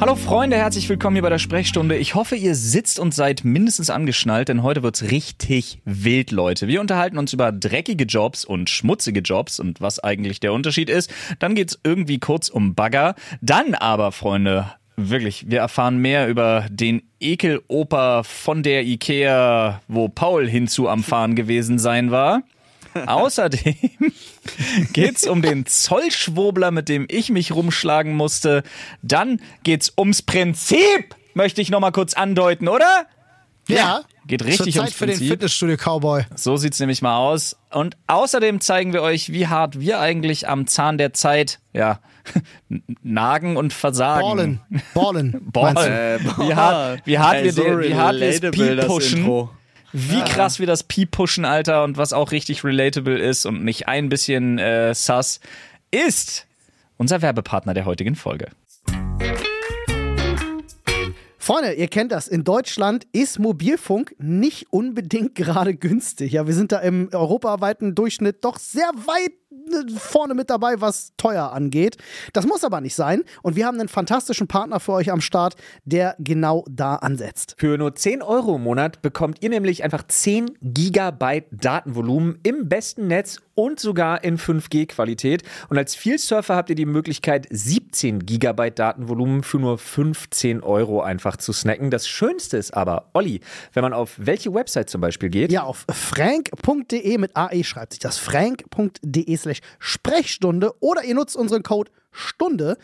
Hallo Freunde, herzlich willkommen hier bei der Sprechstunde. Ich hoffe, ihr sitzt und seid mindestens angeschnallt, denn heute wird's richtig wild, Leute. Wir unterhalten uns über dreckige Jobs und schmutzige Jobs und was eigentlich der Unterschied ist. Dann geht's irgendwie kurz um Bagger. Dann aber, Freunde, wirklich, wir erfahren mehr über den Ekeloper von der Ikea, wo Paul hinzu am Fahren gewesen sein war. Außerdem geht's um den Zollschwurbler, mit dem ich mich rumschlagen musste. Dann geht's ums Prinzip, möchte ich noch mal kurz andeuten, oder? Ja. Geht richtig Zur ums Zeit für den. Fitnessstudio Cowboy. So sieht's nämlich mal aus. Und außerdem zeigen wir euch, wie hart wir eigentlich am Zahn der Zeit, ja, nagen und versagen. Ballen. Ballen. Ballen. Äh, Wie hart, wie hart Ey, wir, so die, wie hart wir pushen. Intro. Wie krass wir das Pi pushen, Alter, und was auch richtig relatable ist und nicht ein bisschen äh, sus, ist unser Werbepartner der heutigen Folge. Freunde, ihr kennt das. In Deutschland ist Mobilfunk nicht unbedingt gerade günstig. Ja, wir sind da im europaweiten Durchschnitt doch sehr weit vorne mit dabei, was teuer angeht. Das muss aber nicht sein. Und wir haben einen fantastischen Partner für euch am Start, der genau da ansetzt. Für nur 10 Euro im Monat bekommt ihr nämlich einfach 10 Gigabyte Datenvolumen im besten Netz und sogar in 5G-Qualität. Und als Vielsurfer habt ihr die Möglichkeit, 17 Gigabyte Datenvolumen für nur 15 Euro einfach zu snacken. Das Schönste ist aber, Olli, wenn man auf welche Website zum Beispiel geht, Ja, auf frank.de mit AE schreibt sich das. frank.de slash Sprechstunde oder ihr nutzt unseren Code Stunde.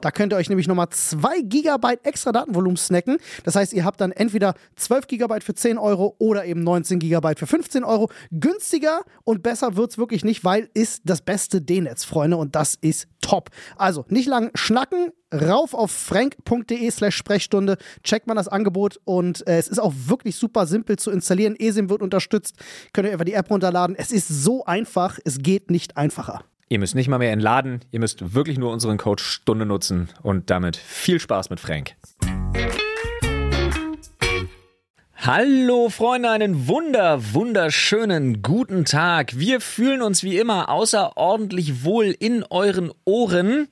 Da könnt ihr euch nämlich nochmal 2 Gigabyte extra Datenvolumen snacken. Das heißt, ihr habt dann entweder 12 Gigabyte für 10 Euro oder eben 19 Gigabyte für 15 Euro. Günstiger und besser wird's wirklich nicht, weil ist das beste D-Netz, Freunde, und das ist top. Also nicht lang schnacken, rauf auf frank.de slash Sprechstunde, checkt man das Angebot und äh, es ist auch wirklich super simpel zu installieren. ESIM wird unterstützt, könnt ihr einfach die App runterladen. Es ist so einfach, es geht nicht einfacher. Ihr müsst nicht mal mehr entladen, ihr müsst wirklich nur unseren Code Stunde nutzen und damit viel Spaß mit Frank. Hallo Freunde, einen wunder, wunderschönen guten Tag. Wir fühlen uns wie immer außerordentlich wohl in euren Ohren.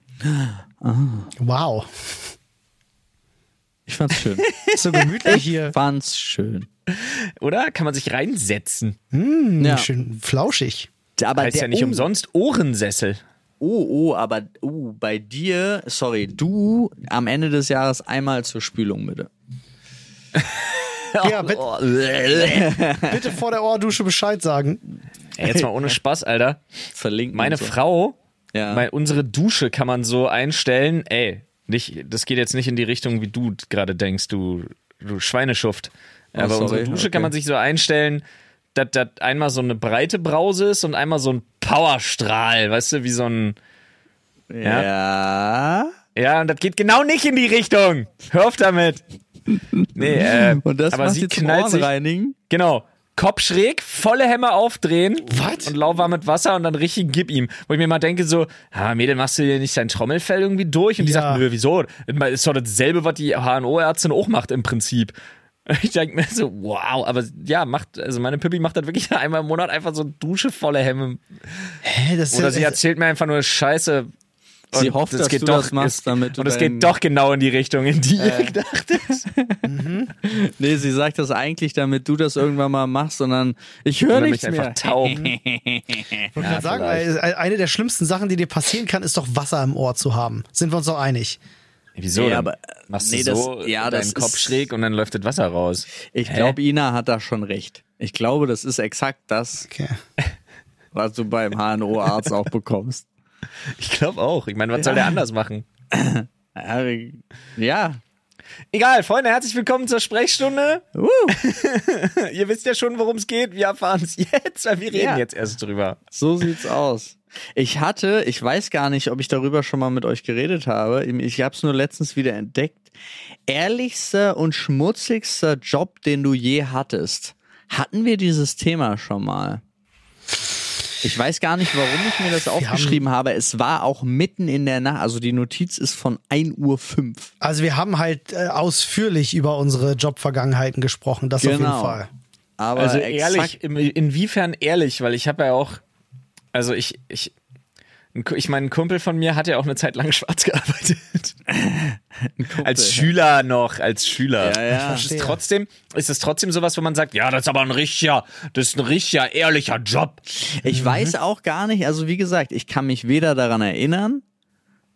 Wow. Ich fand's schön. So gemütlich hier. fand's schön. Oder? Kann man sich reinsetzen. Ja. Schön flauschig. Aber Heißt der, ja nicht oh, umsonst Ohrensessel. Oh, oh, aber oh, bei dir, sorry, du am Ende des Jahres einmal zur Spülung bitte. Ja, bitte, bitte vor der Ohrdusche Bescheid sagen. Ey, jetzt mal ohne Spaß, Alter. Verlinken. Meine so. Frau, Ja. mein, unsere Dusche kann man so einstellen. Ey, nicht, das geht jetzt nicht in die Richtung, wie du gerade denkst, du, du Schweineschuft. Aber sorry, unsere Dusche kann okay. man sich so einstellen, dass das einmal so eine breite Brause ist und einmal so ein Powerstrahl, weißt du, wie so ein. Ja. ja. Ja, und das geht genau nicht in die Richtung. Hör auf damit. Nee, äh, Und das aber sie knallt sich? Genau. Kopf schräg, volle Hämmer aufdrehen Was? und lauwarm mit Wasser und dann richtig gib ihm. Wo ich mir mal denke so, ah, Mädel, machst du dir nicht sein Trommelfell irgendwie durch? Und die Ja. sagt, nö, wieso? Das ist doch dasselbe, was die HNO-Ärztin auch macht im Prinzip. Ich denke mir so, wow, aber ja, macht, also meine Pippi macht das wirklich einmal im Monat einfach so Dusche volle Hämme. Hä, das ist Oder ja- sie erzählt mir einfach nur Scheiße. Sie hofft, es dass geht du doch, das machst, es, damit du Und es geht doch genau in die Richtung, in die ihr gedacht Nee, sie sagt das eigentlich, damit du das irgendwann mal machst, sondern ich höre nichts mich mehr. einfach taub. Ich gerade sagen, eine der schlimmsten Sachen, die dir passieren kann, ist doch Wasser im Ohr zu haben. Sind wir uns doch einig? Wieso? Nee, aber- Machst nee, du das- so ja, deinen das Kopf ist- schräg und dann läuft das Wasser raus. Ich glaube, Ina hat da schon recht. Ich glaube, das ist exakt das, Okay. was du beim HNO-Arzt auch bekommst. Ich glaube auch. Ich meine, was soll der anders machen? Ja, ja. Egal, Freunde, herzlich willkommen zur Sprechstunde. Uh, Ihr wisst ja schon, worum es geht. Wir erfahren es jetzt, weil wir reden Ja. jetzt erst drüber. so sieht's aus. Ich hatte, ich weiß gar nicht, ob ich darüber schon mal mit euch geredet habe. Ich habe es nur letztens wieder entdeckt. Ehrlichster und schmutzigster Job, den du je hattest. Hatten wir dieses Thema schon mal? Ich weiß gar nicht, warum ich mir das aufgeschrieben habe. Es war auch mitten in der Nacht. Also die Notiz ist von 1.05 Uhr. Also wir haben halt äh, ausführlich über unsere Jobvergangenheiten gesprochen, das auf jeden Genau. Fall. Aber Also ehrlich, inwiefern ehrlich? Weil ich habe ja auch, also ich, ich, Ich meine, ein Kumpel von mir hat ja auch eine Zeit lang schwarz gearbeitet. als Schüler noch, als Schüler. Ja, ja. Ist es trotzdem, ist es trotzdem sowas, wo man sagt, ja, das ist aber ein richtiger, das ist ein richtiger, ehrlicher Job. Ich weiß auch gar nicht, also wie gesagt, ich kann mich weder daran erinnern,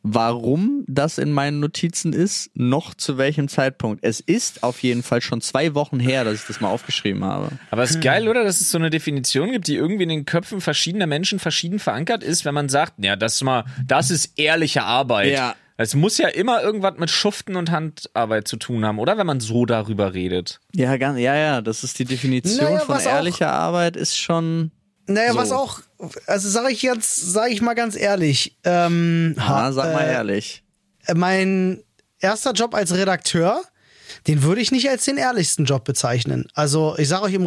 warum das in meinen Notizen ist, noch zu welchem Zeitpunkt. Es ist auf jeden Fall schon zwei Wochen her, dass ich das mal aufgeschrieben habe. Aber es ist geil, oder? Dass es so eine Definition gibt, die irgendwie in den Köpfen verschiedener Menschen verschieden verankert ist, wenn man sagt, ja, das ist mal, das ist ehrliche Arbeit. Ja. Es muss ja immer irgendwas mit Schuften und Handarbeit zu tun haben, oder? Wenn man so darüber redet. Ja, ganz, ja, ja, das ist die Definition Naja, von ehrlicher Arbeit, ist schon. Naja, So. was auch, also sage ich jetzt, sage ich mal ganz ehrlich, ähm, Na, sag mal äh, ehrlich. mein erster Job als Redakteur, den würde ich nicht als den ehrlichsten Job bezeichnen. Also ich sage euch, im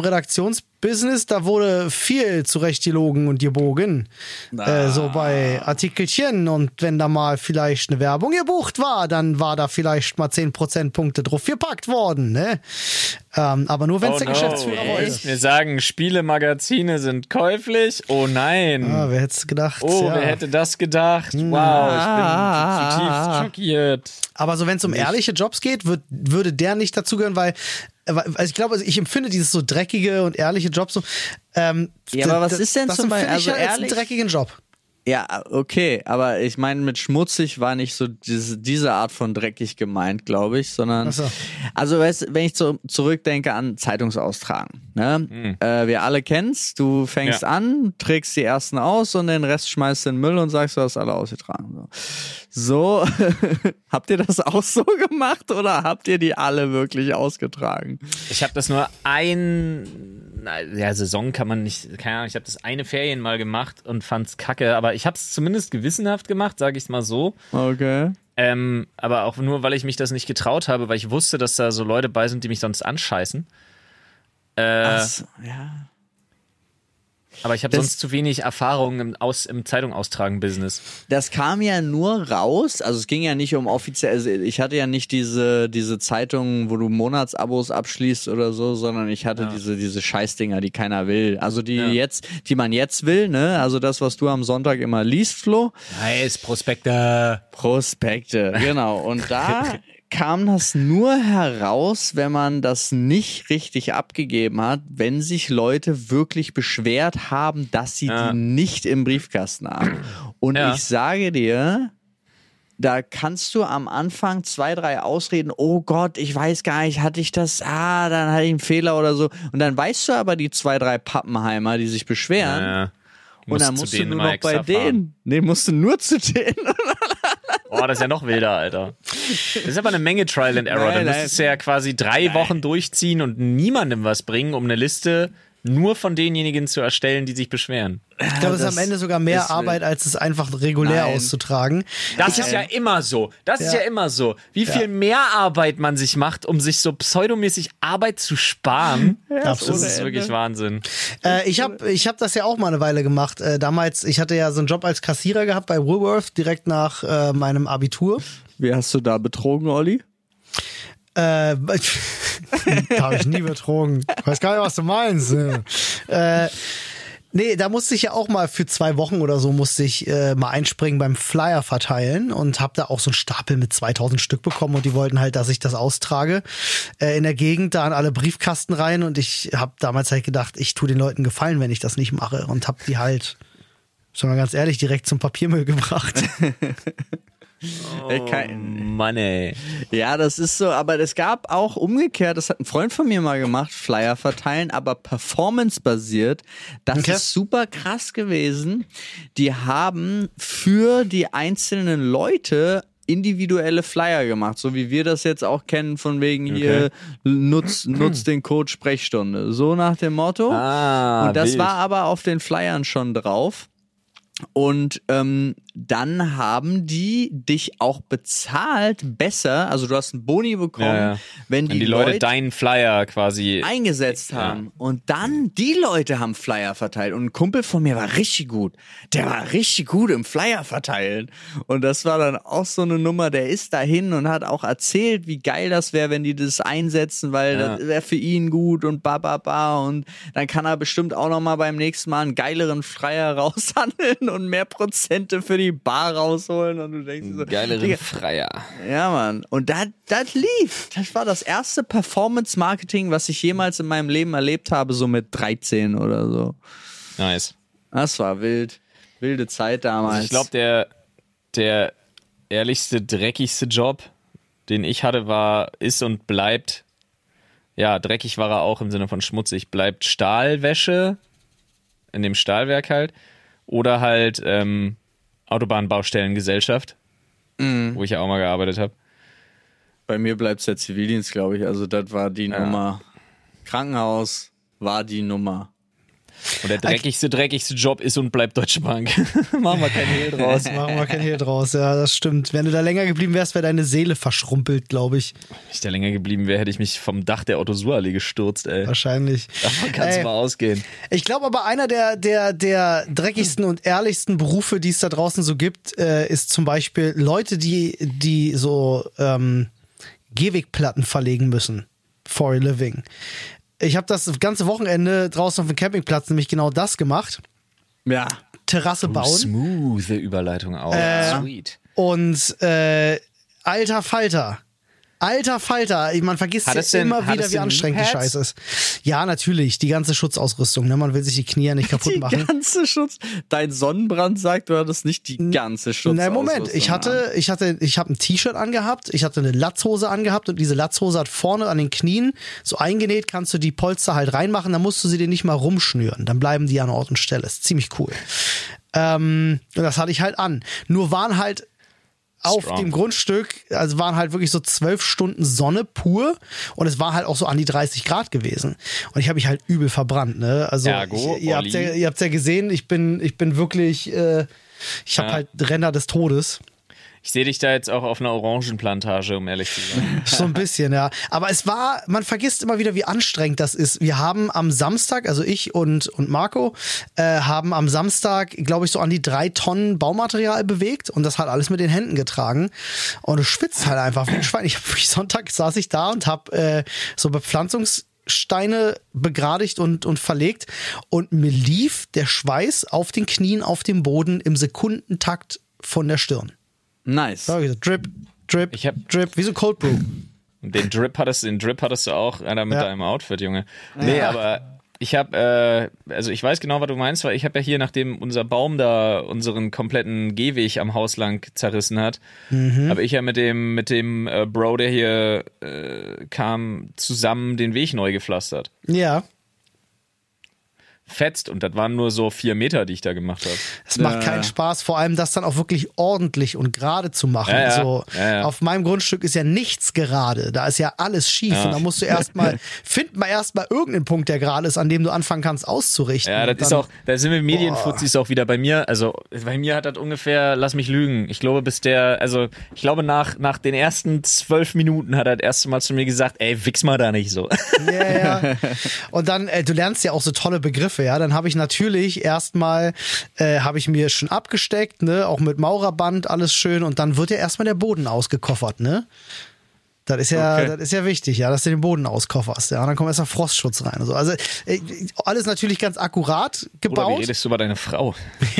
Redaktionsbusiness, da wurde viel zurechtgelogen und gebogen. Äh, so bei Artikelchen und wenn da mal vielleicht eine Werbung gebucht war, dann war da vielleicht mal 10 Prozentpunkte drauf gepackt worden. Ne? Ähm, aber nur wenn es der Geschäftsführer wollte. Wir sagen, Spielemagazine sind käuflich. Oh nein. Ah, wer hätte es gedacht? Oh, ja. wer hätte das gedacht? Wow, ich bin zutiefst schockiert. Aber so, wenn es um ehrliche Jobs geht, würd, würde der nicht dazugehören, äh, weil also ich glaube, also ich empfinde dieses so dreckige und ehrliche Job so. Ähm, Ja, aber was ist denn zum Beispiel- also ja ehrlich- dreckigen Job. Ja, okay, aber ich meine, mit schmutzig war nicht so diese, diese Art von dreckig gemeint, glaube ich, sondern. So. Also, weißt, wenn ich zu, zurückdenke an Zeitungsaustragen, ne? Äh, wir alle kennen's, du fängst Ja. an, trägst die ersten aus und den Rest schmeißt in den Müll und sagst, du hast alle ausgetragen. So, so. habt ihr das auch so gemacht oder habt ihr die alle wirklich ausgetragen? Ich habe das nur ein, na, ja, Saison kann man nicht, keine Ahnung, ich habe das eine Ferien mal gemacht und fand's kacke, aber ich habe es zumindest gewissenhaft gemacht, sage ich mal so. Okay. Ähm, aber auch nur, weil ich mich das nicht getraut habe, weil ich wusste, dass da so Leute bei sind, die mich sonst anscheißen. Äh, so, ja. Aber ich habe sonst zu wenig Erfahrung im, Aus, im Zeitung-Austragen-Business. Das kam ja nur raus, also es ging ja nicht um offiziell, also ich hatte ja nicht diese, diese Zeitungen, wo du Monatsabos abschließt oder so, sondern ich hatte diese, diese Scheißdinger, die keiner will. Also die jetzt, die man jetzt will, ne? Also das, was du am Sonntag immer liest, Flo. Nice, Prospekte. Prospekte, genau. Und da kam das nur heraus, wenn man das nicht richtig abgegeben hat, wenn sich Leute wirklich beschwert haben, dass sie Ja. die nicht im Briefkasten haben. Und Ja. ich sage dir, da kannst du am Anfang zwei, drei Ausreden, oh Gott, ich weiß gar nicht, hatte ich das, ah, dann hatte ich einen Fehler oder so. Und dann weißt du aber die zwei, drei Pappenheimer, die sich beschweren. Ja. und dann musst du nur noch bei fahren. denen. Nee, musst du nur zu denen. Oh, das ist ja noch wilder, Alter. Das ist aber eine Menge Trial and Error. Nein, Dann nein. müsstest du ja quasi drei Wochen durchziehen und niemandem was bringen, um eine Liste nur von denjenigen zu erstellen, die sich beschweren. Ich glaube, es ist das am Ende sogar mehr Arbeit, als es einfach regulär Nein. auszutragen. Das ist ja immer so. Das ist Ja. ja immer so. Wie viel mehr Arbeit man sich macht, um sich so pseudomäßig Arbeit zu sparen. das absolut. ist wirklich Wahnsinn. Äh, ich habe ich hab das ja auch mal eine Weile gemacht. Äh, damals, ich hatte ja so einen Job als Kassierer gehabt bei Woolworth direkt nach äh, meinem Abitur. Wie hast du da betrogen, Olli? Äh, da habe ich nie betrogen. Weiß gar nicht, was du meinst. äh, nee, da musste ich ja auch mal für zwei Wochen oder so musste ich äh, mal einspringen beim Flyer verteilen und habe da auch so einen Stapel mit 2000 Stück bekommen und die wollten halt, dass ich das austrage äh, in der Gegend da an alle Briefkasten rein und ich habe damals halt gedacht, ich tue den Leuten gefallen, wenn ich das nicht mache und habe die halt Schon mal ganz ehrlich, direkt zum Papiermüll gebracht. Äh, kein- Mann, ey. Ja, das ist so, aber es gab auch umgekehrt, das hat ein Freund von mir mal gemacht, Flyer verteilen, aber performance-basiert. Das Okay. ist super krass gewesen. Die haben für die einzelnen Leute individuelle Flyer gemacht, so wie wir das jetzt auch kennen, von wegen hier, nutz, nutz den Code Sprechstunde. So nach dem Motto. Ah, Und das wild. war aber auf den Flyern schon drauf. Und ähm, dann haben die dich auch bezahlt besser. Also du hast einen Boni bekommen, Ja, ja. wenn die, die Leute deinen Flyer quasi. eingesetzt haben. Und dann die Leute haben Flyer verteilt. Und ein Kumpel von mir war richtig gut. Der war richtig gut im Flyer verteilen. Und das war dann auch so eine Nummer. Der ist dahin und hat auch erzählt, wie geil das wäre, wenn die das einsetzen, weil Ja. das wäre für ihn gut und ba ba ba. Und dann kann er bestimmt auch noch mal beim nächsten Mal einen geileren Flyer raushandeln und mehr Prozente für die Bar rausholen und du denkst so, Geileren Digga, Freier. ja, Mann. Und das, das lief. Das war das erste Performance-Marketing, was ich jemals in meinem Leben erlebt habe, so mit 13 oder so. Nice. Das war wild. Wilde Zeit damals. Also ich glaube, der, der ehrlichste, dreckigste Job, den ich hatte, war, ist und bleibt, ja, dreckig war er auch im Sinne von schmutzig, bleibt Stahlwäsche in dem Stahlwerk halt oder halt ähm, Autobahnbaustellengesellschaft, wo ich ja auch mal gearbeitet habe. Bei mir bleibt es der Zivildienst, glaube ich. Also, das war die Nummer. Krankenhaus war die Nummer. Und der dreckigste, dreckigste Job ist und bleibt Deutsche Bank. Machen wir kein Hehl draus. Machen wir kein Hehl draus, ja, das stimmt. Wenn du da länger geblieben wärst, wäre deine Seele verschrumpelt, glaube ich. Wenn ich da länger geblieben wäre, hätte ich mich vom Dach der Otto-Suhr-Allee gestürzt, ey. Wahrscheinlich. Davon kannst du mal ausgehen. Ich glaube aber, einer der, der, der dreckigsten und ehrlichsten Berufe, die es da draußen so gibt, äh, ist zum Beispiel Leute, die, die so ähm, Gehwegplatten verlegen müssen. For a living. Ich habe das ganze Wochenende draußen auf dem Campingplatz nämlich genau das gemacht. Ja. Terrasse bauen. Smooth Überleitung auch. Äh, Sweet. Und äh, alter Falter. Alter Falter, man vergisst ja denn- immer wieder, wie anstrengend die? Scheiße ist. Ja, natürlich, die ganze Schutzausrüstung, ne? Man will sich die Knie ja nicht kaputt Die machen. ganze Schutz. Dein Sonnenbrand sagt, du hattest nicht die ganze Schutz. Nein, Moment. Ich hatte, ich hatte, ich habe ein T-Shirt angehabt, ich hatte eine Latzhose angehabt und diese Latzhose hat vorne an den Knien so eingenäht, kannst du die Polster halt reinmachen, dann musst du sie dir nicht mal rumschnüren. Dann bleiben die an Ort und Stelle. Ist ziemlich cool. Ähm, das hatte ich halt an. Nur waren halt auf Strong. dem Grundstück, also waren halt wirklich so zwölf Stunden Sonne pur und es war halt auch so an die 30 Grad gewesen. Und ich habe mich halt übel verbrannt, ne? Also Ergo, ich, ihr habt ja, ihr habt's ja gesehen, ich bin, ich bin wirklich, äh, ich habe Ja. halt Ränder des Todes. Ich sehe dich da jetzt auch auf einer Orangenplantage, um ehrlich zu sein. So ein bisschen, ja. Aber es war, man vergisst immer wieder, wie anstrengend das ist. Wir haben am Samstag, also ich und, und Marco, äh, haben am Samstag, glaube ich, so an die drei Tonnen Baumaterial bewegt und das hat alles mit den Händen getragen. Und du schwitzt halt einfach wie ein Schwein. Ich Sonntag saß ich da und habe äh, so Bepflanzungssteine begradigt und, und verlegt und mir lief der Schweiß auf den Knien, auf dem Boden im Sekundentakt von der Stirn. Nice. Da hab ich so, drip, drip, Ich hab- drip, wie so Cold Brew. Den Drip hattest, den Drip hattest du auch, Alter, mit Ja. deinem Outfit, Junge. Nee, aber ich habe, äh, also ich weiß genau, was du meinst, weil ich habe ja hier, nachdem unser Baum da unseren kompletten Gehweg am Haus lang zerrissen hat, Mhm. habe ich ja mit dem, mit dem äh, Bro, der hier äh, kam, zusammen den Weg neu gepflastert. Ja. Fetzt und das waren nur so vier Meter, die ich da gemacht habe. Es macht keinen Spaß, vor allem das dann auch wirklich ordentlich und gerade zu machen. Ja, ja. So, Ja, ja. Auf meinem Grundstück ist ja nichts gerade. Da ist ja alles schief. Und da musst du erstmal, find mal erstmal irgendeinen Punkt, der gerade ist, an dem du anfangen kannst auszurichten. Ja, das Und ist dann- auch, da sind wir Medienfuzis auch wieder bei mir. Also bei mir hat das ungefähr, lass mich lügen. Ich glaube, bis der, also ich glaube nach, nach den ersten zwölf Minuten hat er das erste Mal zu mir gesagt, ey, wichs mal da nicht so. Ja, ja. Und dann, äh, du lernst ja auch so tolle Begriffe, ja. Dann habe ich natürlich erstmal, äh, habe ich mir schon abgesteckt, ne, auch mit Maurerband, alles schön. Und dann wird ja erstmal der Boden ausgekoffert, ne? Das ist ja, Okay. das ist ja wichtig, ja, dass du den Boden auskofferst, ja. Und dann kommt erst der Frostschutz rein und so. Also äh, alles natürlich ganz akkurat Oder wie gebaut. redest du über deine Frau?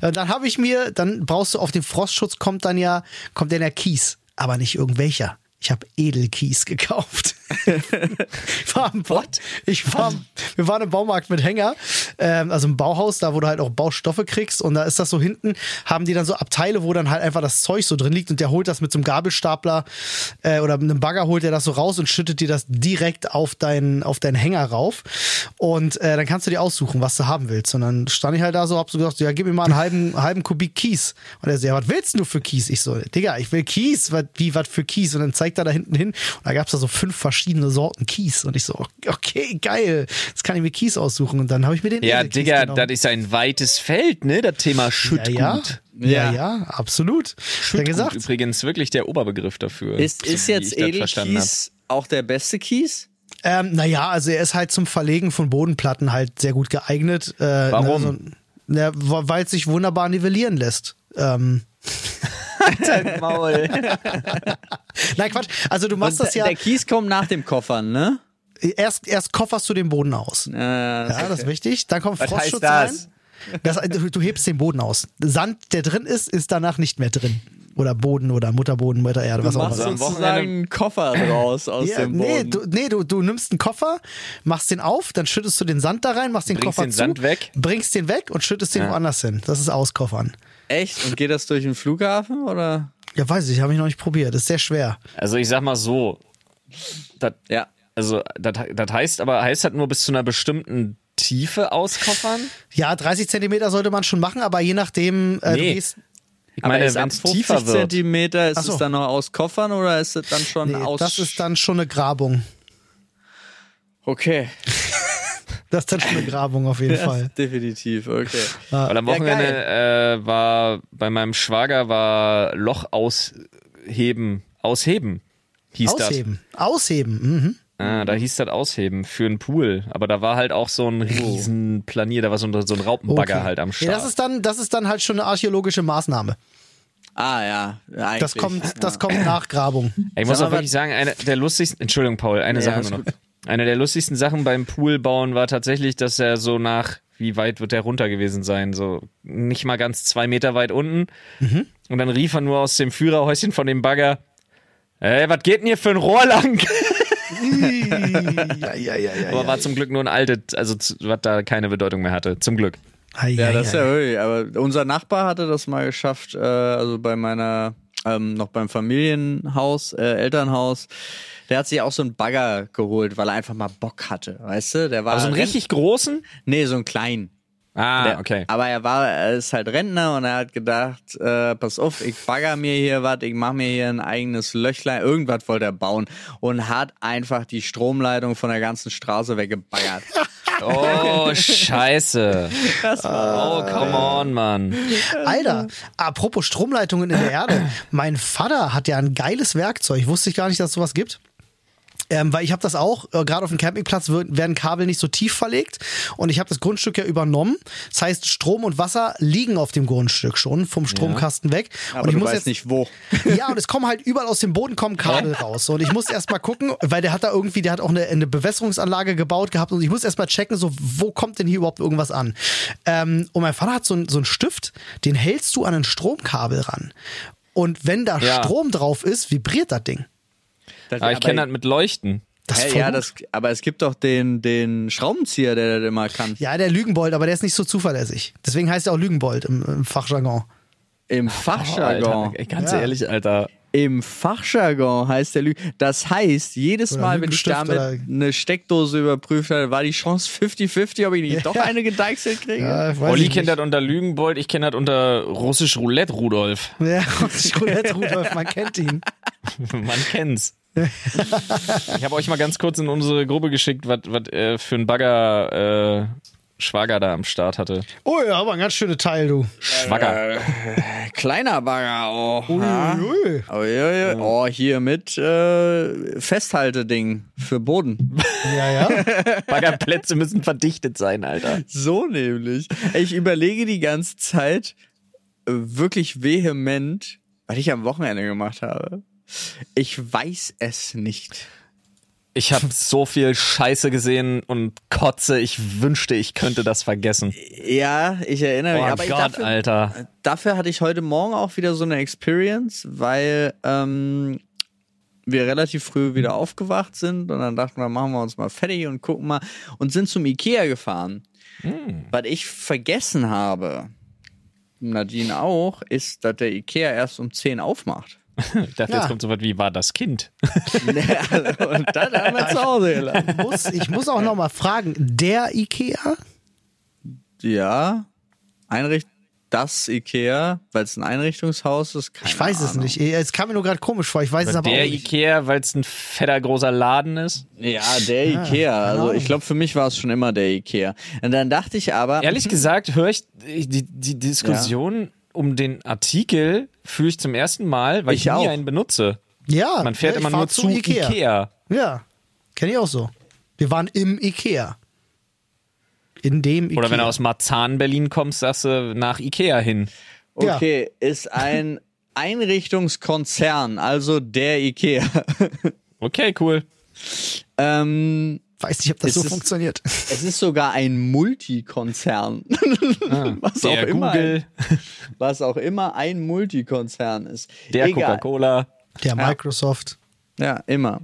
Äh, Dann habe ich mir, dann brauchst du auf den Frostschutz kommt dann ja, kommt dann der Kies, aber nicht irgendwelcher. Ich habe Edelkies gekauft. Ich war im Ba- Ich war, wir waren im Baumarkt mit Hänger, ähm, also im Bauhaus, da wo du halt auch Baustoffe kriegst und da ist das so hinten, haben die dann so Abteile, wo dann halt einfach das Zeug so drin liegt und der holt das mit so einem Gabelstapler äh, oder mit einem Bagger holt er das so raus und schüttet dir das direkt auf deinen auf deinen Hänger rauf. Und äh, dann kannst du dir aussuchen, was du haben willst. Und dann stand ich halt da so, hab so gesagt, ja gib mir mal einen halben halben Kubik Kies. Und er so, ja was willst du für Kies? Ich so, Digga, ich will Kies, was, wie was für Kies? Und dann zeigt er da hinten hin und da gab's da so fünf verschiedene Sorten Kies und ich so, okay, geil, jetzt kann ich mir Kies aussuchen und dann habe ich mir den Ja, Edelkies Digga, genommen. das ist ein weites Feld, ne? Das Thema Schüttgut. ja, ja, Ja. ja, absolut. Schüttgut gesagt. übrigens wirklich der Oberbegriff dafür. Ist, ist jetzt. Edelkies auch der beste Kies? Ähm, naja, also er ist halt zum Verlegen von Bodenplatten halt sehr gut geeignet. Äh, Warum? Ne, so, ne, weil es sich wunderbar nivellieren lässt. Ähm, Dein Maul. nein, Quatsch. Also du machst Und das ja, Der Kies kommt nach dem Koffern, ne? erst, erst kofferst du den Boden aus. Äh, Ja, das ist wichtig. Dann kommt Was heißt Frostschutz das? rein. Das, du, du hebst den Boden aus. Sand, der drin ist, ist danach nicht mehr drin. Oder Boden oder Mutterboden, Mutter Erde, was Du auch machst immer. am sozusagen Wochenende- einen Koffer draus aus Ja, dem nee, Boden. du, nee du, du nimmst einen Koffer, machst den auf, dann schüttest du den Sand da rein, machst den Bringst Koffer den zu, Sand weg? bringst den weg und schüttest den Ja. woanders hin. Das ist Auskoffern. Echt? Und geht das durch den Flughafen oder? Ja, weiß ich, habe ich noch nicht probiert. Das ist sehr schwer. Also ich sag mal so, das, Ja. also das, heißt aber, heißt das nur bis zu einer bestimmten Tiefe auskoffern? Ja, 30 Zentimeter sollte man schon machen, aber je nachdem, äh, du Nee. gehst. Ich Aber meine, ist wenn ab es 50 tiefer wird. Zentimeter, ist so. es dann noch aus Koffern oder ist es dann schon Nee, aus? das ist dann schon eine Grabung. okay. Das ist dann schon eine Grabung auf jeden Fall. Definitiv, okay. Weil am Ja, Wochenende äh, war bei meinem Schwager war Loch ausheben, ausheben hieß Ausheben. Ausheben. Mhm. das. Ah, da hieß das ausheben für einen Pool. Aber da war halt auch so ein riesen Planier, da war so ein, so ein Raupenbagger Okay. halt am Ja, Start. das ist dann, das ist dann halt schon eine archäologische Maßnahme. Ah ja, eigentlich. Das kommt, das kommt nach Grabung. Ich muss Sag auch mal, wirklich sagen, eine der lustigsten, Entschuldigung Paul, eine Ja, Sache nur noch. Eine der lustigsten Sachen beim Poolbauen war tatsächlich, dass er so nach, wie weit wird der runter gewesen sein? So nicht mal ganz zwei Meter weit unten. Mhm. Und dann rief er nur aus dem Führerhäuschen von dem Bagger, Ey, was geht denn hier für ein Rohr lang? ja, ja, ja, ja. Aber war zum Glück nur ein altes, also was da keine Bedeutung mehr hatte. Zum Glück. Ja, das ist ja wirklich. Aber unser Nachbar hatte das mal geschafft, äh, also bei meiner, ähm, noch beim Familienhaus, äh, Elternhaus. Der hat sich auch so einen Bagger geholt, weil er einfach mal Bock hatte, weißt du? Der war Aber so einen richtig großen? Nee, so einen kleinen. Ah, Der, okay. Aber er war, er ist halt Rentner und er hat gedacht, äh, pass auf, ich bagger mir hier was, ich mache mir hier ein eigenes Löchlein, irgendwas wollte er bauen und hat einfach die Stromleitung von der ganzen Straße weggebaggert. Oh, scheiße. Oh, come on, Mann. Alter, apropos Stromleitungen in der Erde. Mein Vater hat ja ein geiles Werkzeug. Wusste ich gar nicht, dass es sowas gibt. Ähm, weil ich habe das auch, äh, gerade auf dem Campingplatz wird, werden Kabel nicht so tief verlegt und ich habe das Grundstück ja übernommen. Das heißt, Strom und Wasser liegen auf dem Grundstück schon vom Stromkasten weg. Aber und ich du muss weißt jetzt nicht wo. Ja, und es kommen halt überall aus dem Boden kommen Kabel raus. Und ich muss erst mal gucken, weil der hat da irgendwie, der hat auch eine, eine Bewässerungsanlage gebaut gehabt und ich muss erst mal checken, so, wo kommt denn hier überhaupt irgendwas an? Ähm, und mein Vater hat so, ein, so einen Stift, den hältst du an ein Stromkabel ran. Und wenn da Ja. Strom drauf ist, vibriert das Ding. Das, Aber ich kenne das mit Leuchten. Das voll ja, das, aber es gibt doch den, den Schraubenzieher, der das immer kann. ja, der Lügenbold, aber der ist nicht so zuverlässig. Deswegen heißt er auch Lügenbold im, im Fachjargon. Im Oh, Fachjargon. Alter, ey, ganz Ja. ehrlich, Alter. Im Fachjargon heißt der Lüge. Das heißt, jedes Oder Mal, wenn ich damit eine Steckdose überprüft habe, war die Chance 50-50, ob ich nicht doch eine gedeichselt kriege. Ja, Olli kennt das unter Lügenbold, ich kenne das unter Russisch Roulette Rudolf. Ja, Roulette Rudolf, man kennt ihn. Man kennt's. ich habe euch mal ganz kurz in unsere Gruppe geschickt, was was, äh, für ein Bagger äh, Schwager da am Start hatte. Oh ja, aber ein ganz schöner Teil, du. Schwager. Kleiner Bagger, oh. ja. Ui. Oh, ja, ja. oh, hier mit äh, Festhalteding für Boden. Ja, ja. Baggerplätze müssen verdichtet sein, Alter. So nämlich. Ich überlege die ganze Zeit äh, wirklich vehement, was ich am Wochenende gemacht habe. Ich weiß es nicht. Ich habe so viel Scheiße gesehen und kotze. Ich wünschte, ich könnte das vergessen. Ja, ich erinnere Oh mich. Aber ich Gott, dafür, Alter. dafür hatte ich heute Morgen auch wieder so eine Experience, weil ähm, wir relativ früh wieder aufgewacht sind und dann dachten wir, machen wir uns mal fertig und gucken mal und sind zum Ikea gefahren. Was ich vergessen habe, Nadine auch, ist, dass der Ikea erst um 10 aufmacht. Ich dachte, Ja. jetzt kommt so was wie, war das Kind? und dann haben wir zu Hause gelassen. muss, ich muss auch noch mal fragen, der Ikea? Ja, Einricht das Ikea, weil es ein Einrichtungshaus ist. Keine Ich weiß es Ahnung. nicht. Es kam mir nur gerade komisch vor. Ich weiß es aber Der auch nicht. Ikea, weil es ein fetter großer Laden ist? Ja, der Ikea. Also ich glaube, für mich war es schon immer der Ikea. Und dann dachte ich aber, Ehrlich gesagt, höre ich die, die Diskussion um den Artikel führe ich zum ersten Mal, weil ich, Ich nie auch. einen benutze. Ja. Man fährt ja, immer nur zu Ikea. Ja, kenne ich auch so. Wir waren im Ikea. In dem Ikea. Oder wenn du aus Marzahn, Berlin kommst, sagst du nach Ikea hin. Ja. okay, ist ein Einrichtungskonzern, also der Ikea. Okay, cool. ähm, Weiß nicht, ob das Es so ist- funktioniert. Es ist sogar ein Multikonzern. was, auch Der immer, Google, was auch immer ein Multikonzern ist. der. Coca-Cola. Der Microsoft. Ja, immer.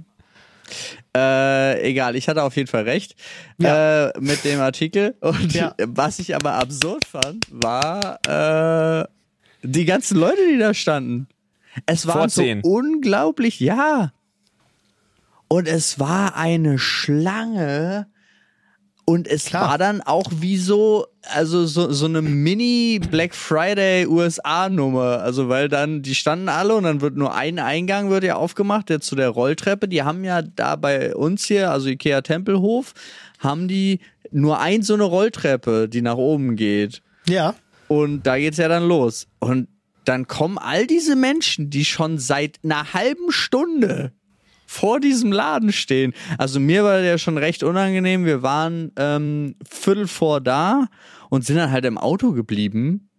Äh, egal, ich hatte auf jeden Fall recht Ja. äh, mit dem Artikel. Und Ja. was ich aber absurd fand, war äh, die ganzen Leute, die da standen. Es waren so unglaublich, ja. Und es war eine Schlange. Und es Klar. war dann auch wie so, also so, so eine Mini Black Friday USA Nummer. Also weil dann, die standen alle und dann wird nur ein Eingang wird ja aufgemacht, der zu der Rolltreppe. Die haben ja da bei uns hier, also Ikea Tempelhof, haben die nur ein so eine Rolltreppe, die nach oben geht. Ja. Und da geht's ja dann los. Und dann kommen all diese Menschen, die schon seit einer halben Stunde vor diesem Laden stehen. Also mir war der schon recht unangenehm. Wir waren ähm, Viertel vor da und sind dann halt im Auto geblieben.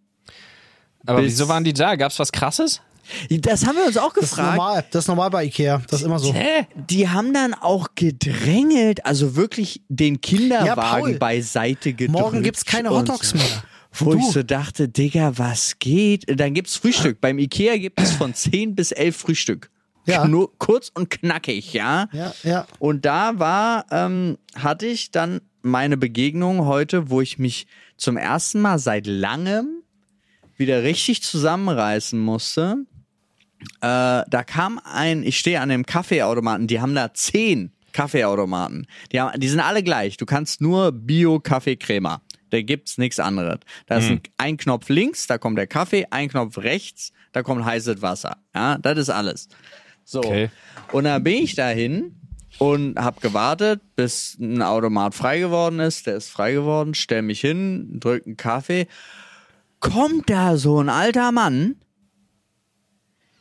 Aber wieso waren die da? Gab's was krasses? Das haben wir uns auch Das ist gefragt. normal. Das ist normal bei Ikea. Das ist immer so. Hä? Die haben dann auch gedrängelt, also wirklich den Kinderwagen Paul. beiseite gedrückt. Morgen gibt's keine und Hotdogs mehr. Wo Du. ich so dachte, Digga, was geht? Dann gibt's Frühstück. Beim Ikea gibt es von 10 bis 11 Frühstück. Ja. Nur kurz und knackig, ja. Ja, ja. Und da war, ähm, hatte ich dann meine Begegnung heute, wo ich mich zum ersten Mal seit langem wieder richtig zusammenreißen musste. Äh, da kam ein, ich stehe an dem Kaffeeautomaten, die haben da zehn Kaffeeautomaten. Die, haben, die sind alle gleich. Du kannst nur Bio-Kaffeecrema. Da gibt's nichts anderes. Da ist ein, ein Knopf links, da kommt der Kaffee, ein Knopf rechts, da kommt heißes Wasser. Ja, das ist alles. So. Okay. Und dann bin ich dahin und habe gewartet, bis ein Automat frei geworden ist. Der ist frei geworden, stell mich hin, drück einen Kaffee. Kommt da so ein alter Mann,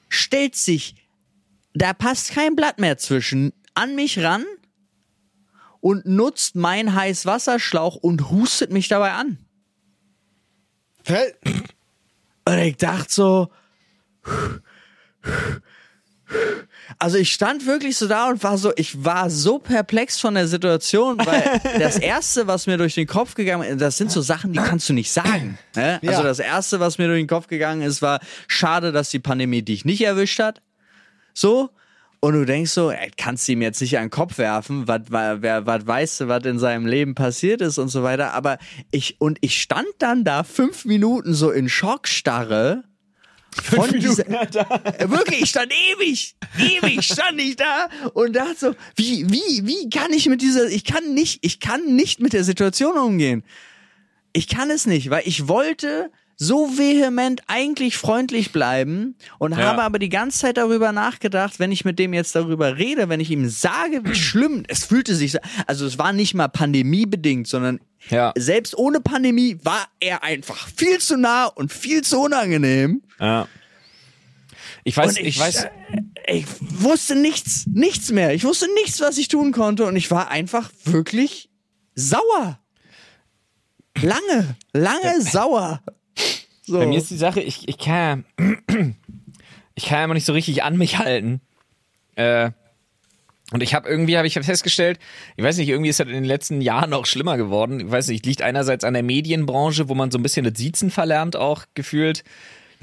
stellt sich, da passt kein Blatt mehr zwischen, an mich ran und nutzt meinen Heißwasserschlauch und hustet mich dabei an. Hä? Und ich dachte so, also ich stand wirklich so da und war so, ich war so perplex von der Situation, weil das erste, was mir durch den Kopf gegangen ist, das sind so Sachen, die kannst du nicht sagen. Ne? Also Ja. das erste, was mir durch den Kopf gegangen ist, war schade, dass die Pandemie dich nicht erwischt hat. So. Und du denkst so, ey, kannst du ihm jetzt nicht an den Kopf werfen, was wer was weißt du, was in seinem Leben passiert ist und so weiter. Aber ich, und ich stand dann da fünf Minuten so in Schockstarre. Von dieser, Äh, Wirklich, ich stand ewig, ewig stand ich da und dachte so, wie, wie, wie kann ich mit dieser, ich kann nicht, ich kann nicht mit der Situation umgehen. Ich kann es nicht, weil ich wollte so vehement eigentlich freundlich bleiben und Ja. habe aber die ganze Zeit darüber nachgedacht, wenn ich mit dem jetzt darüber rede, wenn ich ihm sage, wie schlimm, es fühlte sich, so- also es war nicht mal pandemiebedingt, sondern Ja. selbst ohne Pandemie war er einfach viel zu nah und viel zu unangenehm. Ja. Ich weiß, Und ich, weiß, äh, ich wusste nichts, nichts mehr. Ich wusste nichts, was ich tun konnte und ich war einfach wirklich sauer. Lange, lange sauer. So. bei mir ist die Sache, ich, ich kann ja, ich kann immer nicht so richtig an mich halten. Äh, und ich habe irgendwie, habe ich festgestellt, ich weiß nicht, irgendwie ist das in den letzten Jahren auch schlimmer geworden. Ich weiß nicht, liegt einerseits an der Medienbranche, wo man so ein bisschen das Siezen verlernt auch gefühlt.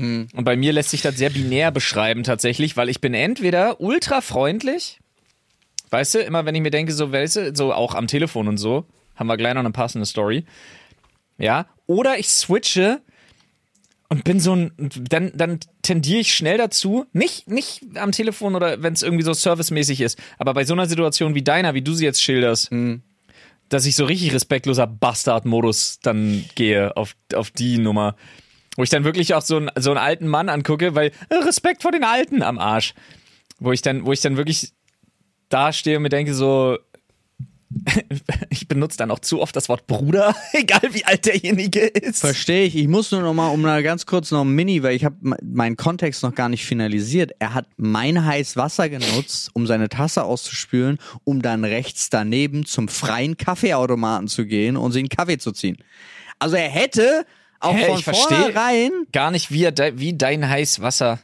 Und bei mir lässt sich das sehr binär beschreiben tatsächlich, weil ich bin entweder ultra freundlich, weißt du, immer wenn ich mir denke, so, weißt du, so auch am Telefon und so, haben wir gleich noch eine passende Story. Ja, oder ich switche und bin so ein, dann, dann tendiere ich schnell dazu, nicht, nicht am Telefon oder wenn es irgendwie so servicemäßig ist, aber bei so einer Situation wie deiner, wie du sie jetzt schilderst, dass ich so richtig respektloser Bastard-Modus dann gehe auf, auf die Nummer. Wo ich dann wirklich auch so, einen so einen alten Mann angucke, weil äh, Respekt vor den Alten am Arsch. Wo ich dann, wo ich dann wirklich da stehe und mir denke so, ich benutze dann auch zu oft das Wort Bruder, egal wie alt derjenige ist. Verstehe ich. Ich muss nur noch mal, um mal ganz kurz noch ein Mini, weil ich habe meinen Kontext noch gar nicht finalisiert. Er hat mein heiß Wasser genutzt, um seine Tasse auszuspülen, um dann rechts daneben zum freien Kaffeeautomaten zu gehen und sich einen Kaffee zu ziehen. Also er hätte auch Hä, von ich vornherein Gar nicht wie, de- wie dein heiß Wasser.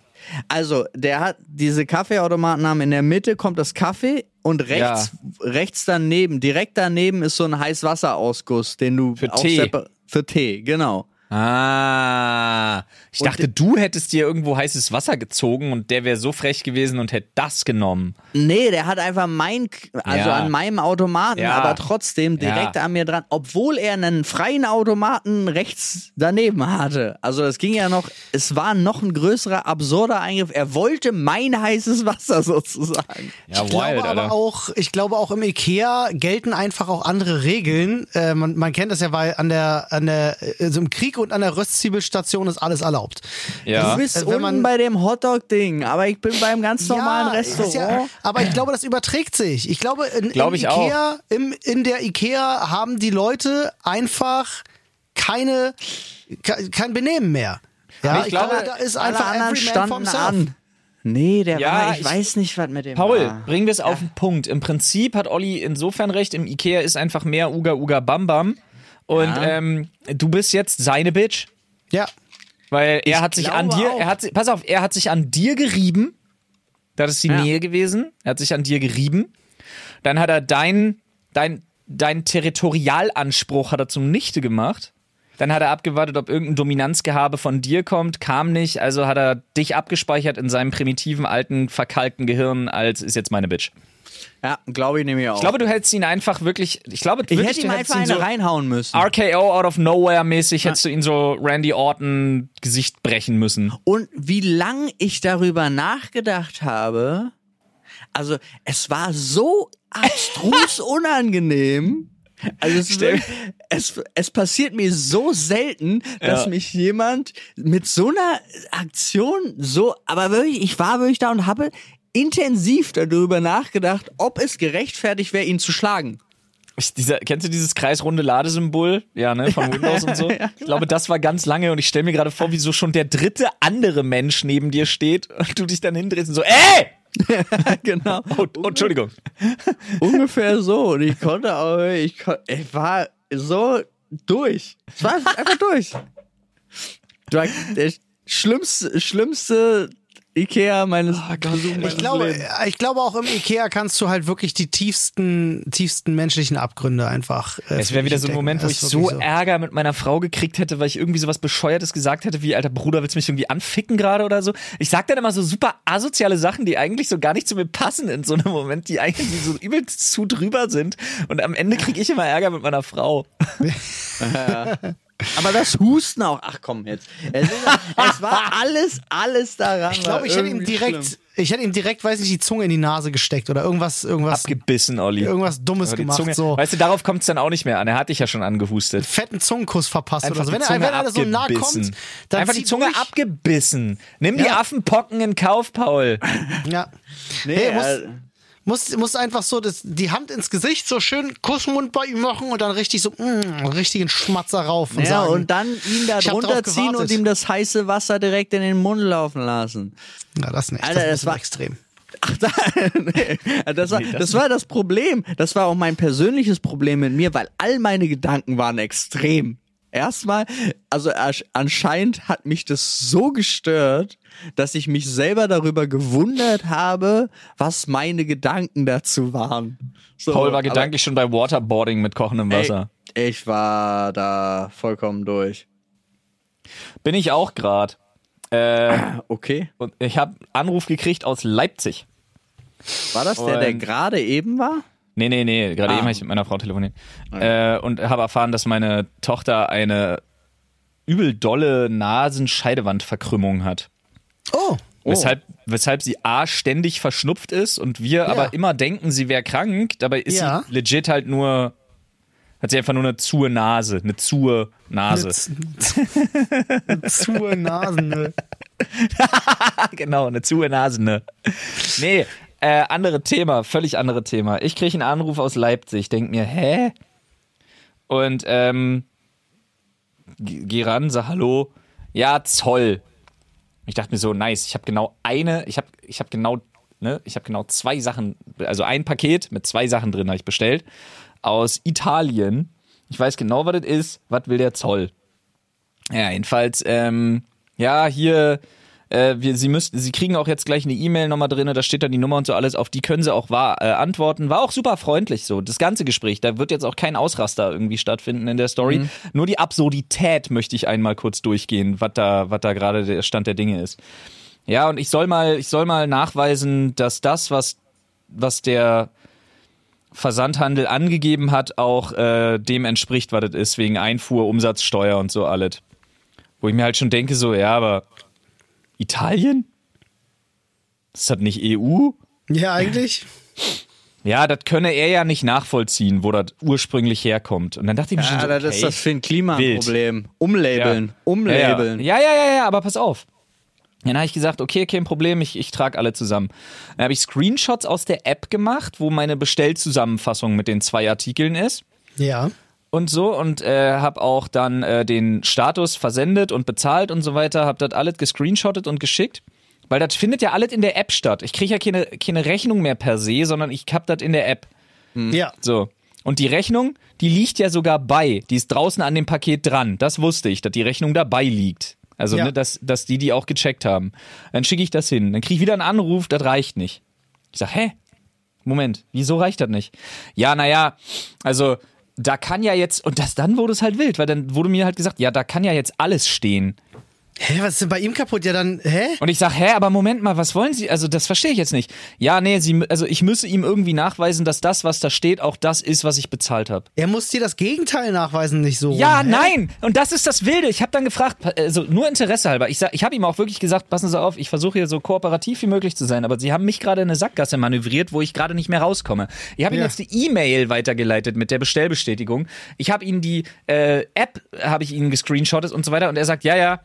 Also, der hat diese Kaffeeautomaten haben in der Mitte kommt das Kaffee und rechts, rechts daneben, direkt daneben ist so ein Heißwasserausguss, den du Für Tee. Für Tee, genau. Ah. Ich Und dachte, du hättest dir irgendwo heißes Wasser gezogen und der wäre so frech gewesen und hätte das genommen. Nee, der hat einfach mein, also Ja. an meinem Automaten, Ja. aber trotzdem direkt Ja. an mir dran, obwohl er einen freien Automaten rechts daneben hatte. Also es ging ja noch, es war noch ein größerer, absurder Eingriff. Er wollte mein heißes Wasser sozusagen. Ja, ich glaube aber auch, ich glaube auch im Ikea gelten einfach auch andere Regeln. Äh, man, man kennt das ja, weil an der, an der, also im Krieg und an der Röstzwiebelstation ist alles erlaubt. Ja. Du bist Also wenn unten bei dem Hotdog-Ding, aber ich bin beim ganz normalen Ja, Restaurant. Ja, aber ich glaube, das überträgt sich. Ich glaube, in, Glaub im ich Ikea, Im, in der Ikea haben die Leute einfach keine, ke- kein Benehmen mehr. Ja, ich glaube, da ist einfach anderen standen an. Nee, der Ja, war, ich, ich- weiß nicht, was mit dem Paul, war. bringen wir es auf den Punkt. Im Prinzip hat Olli insofern recht, im Ikea ist einfach mehr Uga Uga Bam Bam. Und Ja. ähm, du bist jetzt seine Bitch, Ja. weil er hat sich an dir, auch. er hat, pass auf, er hat sich an dir gerieben. Das ist die Ja. Nähe gewesen. Er hat sich an dir gerieben. Dann hat er dein, dein, dein Territorialanspruch hat er zunichte gemacht. Dann hat er abgewartet, ob irgendein Dominanzgehabe von dir kommt, kam nicht, also hat er dich abgespeichert in seinem primitiven, alten, verkalkten Gehirn als ist jetzt meine Bitch. Ja, glaube ich nämlich auch. Ich glaube, du hättest ihn einfach wirklich, ich glaube, ich wirklich, hätte du ihm hättest einfach ihn eine so reinhauen müssen. RKO out of nowhere mäßig hättest du ihn so Randy Orton Gesicht brechen müssen. Und wie lang ich darüber nachgedacht habe, also es war so abstrus unangenehm. Also es, Stell- es, es passiert mir so selten, dass Ja. mich jemand mit so einer Aktion so, aber wirklich, ich war wirklich da und habe intensiv darüber nachgedacht, ob es gerechtfertigt wäre, ihn zu schlagen. Ich, dieser, kennst du dieses kreisrunde Ladesymbol? Ja, ne, von Windows und so. Ich glaube, das war ganz lange und ich stelle mir gerade vor, wie so schon der dritte andere Mensch neben dir steht und du dich dann hindrehst und so, ey! genau. Oh, oh, Entschuldigung. Ungefähr so. Und ich konnte auch, ich, ich war so durch. Es war einfach durch. Der schlimmste, schlimmste Ikea meines Besuchs meines Ich glaube, Lebens. ich glaube, auch im Ikea kannst du halt wirklich die tiefsten, tiefsten menschlichen Abgründe einfach. Äh, Es wäre wieder so ein. Moment, wo ich so wirklich Ärger mit meiner Frau gekriegt hätte, weil ich irgendwie sowas Bescheuertes gesagt hätte, wie, alter Bruder, willst du mich irgendwie anficken gerade oder so? Ich sag dann immer so super asoziale Sachen, die eigentlich so gar nicht zu mir passen in so einem Moment, die eigentlich so übelst zu drüber sind. Und am Ende kriege ich immer Ärger mit meiner Frau. Aber das Husten auch. Ach komm jetzt. Es, ist, es war alles, alles daran. Ich glaube, ich hätte ihm direkt, ich hätte ihm direkt, weiß nicht, die Zunge in die Nase gesteckt oder irgendwas, irgendwas, Abgebissen, Olli. irgendwas Dummes die gemacht. Zunge, so Weißt du, darauf kommt es dann auch nicht mehr an. Er hat dich ja schon angehustet. fetten Zungenkuss verpasst Einfach oder so. Wenn, die er, wenn er so nah kommt, dann Einfach die Zunge durch. abgebissen. Nimm die Ja. Affenpocken in Kauf, Paul. Ja. Nee, Hey, muss- Muss, muss einfach so das, die Hand ins Gesicht, so schön Kussmund bei ihm machen und dann richtig so, mm, richtigen Schmatzer rauf und ja, sagen. und dann ihn da drunter ziehen und ihm das heiße Wasser direkt in den Mund laufen lassen. ja, das nicht. Alter, das, das war- extrem. Ach, da, nee. das, war, das war das Problem. Das war auch mein persönliches Problem mit mir, weil all meine Gedanken waren extrem. Erstmal, also anscheinend hat mich das so gestört, dass ich mich selber darüber gewundert habe, was meine Gedanken dazu waren. So, Paul war gedanklich schon bei Waterboarding mit kochendem Wasser. Ey, ich war da vollkommen durch. Bin ich auch grad. Äh, Okay. und ich habe Anruf gekriegt aus Leipzig. War das der, der gerade eben war? Nee, nee, nee, gerade Ah. eben habe ich mit meiner Frau telefoniert. Äh, und habe erfahren, dass meine Tochter eine übel dolle Nasenscheidewandverkrümmung hat. Oh, Weshalb, weshalb sie A ständig verschnupft ist und wir aber immer denken, sie wäre krank. Dabei ist Ja. sie legit halt nur, hat sie einfach nur eine zuhe Nase, eine zuhe Nase. Zur Nasen. Ne? genau, eine zuhe Nase, ne? Nee, äh, andere Thema, völlig andere Thema. Ich kriege einen Anruf aus Leipzig, denk mir, hä? Und ähm, geh ran, sag Hallo. Ja, Zoll. Ich dachte mir so, nice, ich habe genau eine, ich habe ich hab genau, ne, ich habe genau zwei Sachen, also ein Paket mit zwei Sachen drin habe ich bestellt aus Italien. Ich weiß genau, was das ist. Was will der Zoll? Ja, jedenfalls, ähm, ja, hier äh, wir, sie müssten, sie kriegen auch jetzt gleich eine E-Mail nochmal drin, da steht dann die Nummer und so alles, auf die können sie auch wahr, äh, antworten. War auch super freundlich so, das ganze Gespräch. Da wird jetzt auch kein Ausraster irgendwie stattfinden in der Story. Mhm. Nur die Absurdität möchte ich einmal kurz durchgehen, was da, was da gerade der Stand der Dinge ist. Ja, und ich soll mal, ich soll mal nachweisen, dass das, was, was der Versandhandel angegeben hat, auch äh, dem entspricht, was das ist, wegen Einfuhr, Umsatzsteuer und so alles. Wo ich mir halt schon denke, so, ja, aber Italien? Ist das nicht EU? Ja, eigentlich. Ja, das könne er ja nicht nachvollziehen, wo das ursprünglich herkommt. Und dann dachte ich mir schon Ja, so, das okay, ist das für ein Klimaproblem. Umlabeln. Ja. Umlabeln. Ja, ja, ja, ja, aber pass auf. Dann habe ich gesagt, okay, kein Problem, ich, ich trage alle zusammen. Dann habe ich Screenshots aus der App gemacht, wo meine Bestellzusammenfassung mit den zwei Artikeln ist Ja. Und so und äh, habe auch dann äh, den Status versendet und bezahlt und so weiter, habe das alles gescreenshottet und geschickt, weil das findet ja alles in der App statt. Ich kriege ja keine, keine Rechnung mehr per se, sondern ich hab das in der App. Ja. So. Und die Rechnung, die liegt ja sogar bei. Die ist draußen an dem Paket dran. Das wusste ich, dass die Rechnung dabei liegt. Also, Ja. ne, dass, dass die die auch gecheckt haben. Dann schicke ich das hin. Dann kriege ich wieder einen Anruf, das reicht nicht. Ich sag, hä? Moment, wieso reicht das nicht? Ja, naja, also da kann ja jetzt, und das dann wurde es halt wild, weil dann wurde mir halt gesagt, ja, da kann ja jetzt alles stehen. Hä, was ist denn bei ihm kaputt? Ja, dann, hä? Und ich sag, hä, aber Moment mal, was wollen Sie? Also das verstehe ich jetzt nicht. Ja, nee, Sie, also ich müsse ihm irgendwie nachweisen, dass das, was da steht, auch das ist, was ich bezahlt habe. Er muss dir das Gegenteil nachweisen, nicht so. Ja, rum, nein. Und das ist das Wilde. Ich habe dann gefragt, also nur Interesse halber. Ich, sag- ich habe ihm auch wirklich gesagt, passen Sie auf, ich versuche hier so kooperativ wie möglich zu sein, aber Sie haben mich gerade in eine Sackgasse manövriert, wo ich gerade nicht mehr rauskomme. Ich habe Ihnen Ja. jetzt die E-Mail weitergeleitet mit der Bestellbestätigung. Ich habe Ihnen die äh, App, habe ich Ihnen gescreenshottet und so weiter. Und er sagt, ja, ja.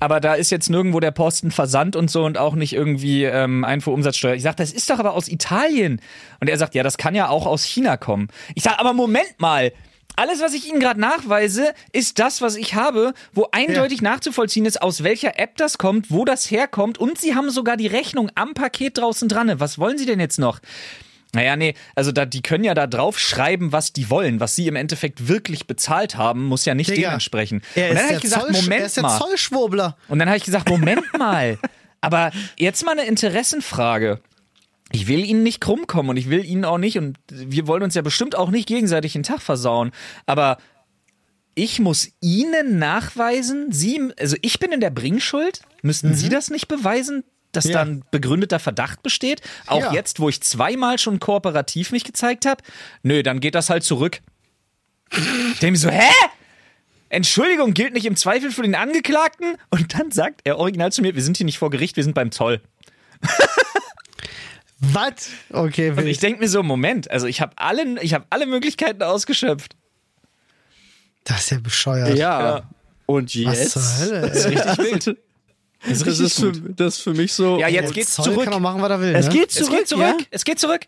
Aber da ist jetzt nirgendwo der Posten Versand und so und auch nicht irgendwie ähm, Einfuhrumsatzsteuer. Ich sage, das ist doch aber aus Italien. Und er sagt, ja, das kann ja auch aus China kommen. Ich sage, aber Moment mal. Alles, was ich Ihnen gerade nachweise, ist das, was ich habe, wo eindeutig nachzuvollziehen ist, aus welcher App das kommt, wo das herkommt und Sie haben sogar die Rechnung am Paket draußen dran. Was wollen Sie denn jetzt noch? Naja, nee, also da, die können ja da drauf schreiben, was die wollen. Was sie im Endeffekt wirklich bezahlt haben, muss ja nicht Digga, dementsprechend. Er und dann habe ich gesagt, Zoll, Moment er ist der mal. Zollschwurbler. Und dann habe ich gesagt, Moment mal. Aber jetzt mal eine Interessenfrage. Ich will Ihnen nicht krumm kommen und ich will Ihnen auch nicht, und wir wollen uns ja bestimmt auch nicht gegenseitig den Tag versauen, aber ich muss Ihnen nachweisen, Sie, also ich bin in der Bringschuld, müssten Sie das nicht beweisen, dass Ja. da ein begründeter Verdacht besteht? Auch Ja. jetzt, wo ich zweimal schon kooperativ mich gezeigt habe? Nö, dann geht das halt zurück. Ich denke mir so, hä? Entschuldigung gilt nicht im Zweifel für den Angeklagten? Und dann sagt er original zu mir, wir sind hier nicht vor Gericht, wir sind beim Zoll. Was? Okay, Und will ich denke mir so, Moment, also ich habe alle, ich habe alle Möglichkeiten ausgeschöpft. Das ist ja bescheuert. Ja. Ja. Und Was jetzt? zur Hölle? Das ist richtig wild. Das ist Das ist, für, das ist für mich so. Ja, jetzt Der geht's Zoll zurück. kann auch machen, was er will. es ne? geht Es zurück. geht zurück. Ja? Es geht zurück.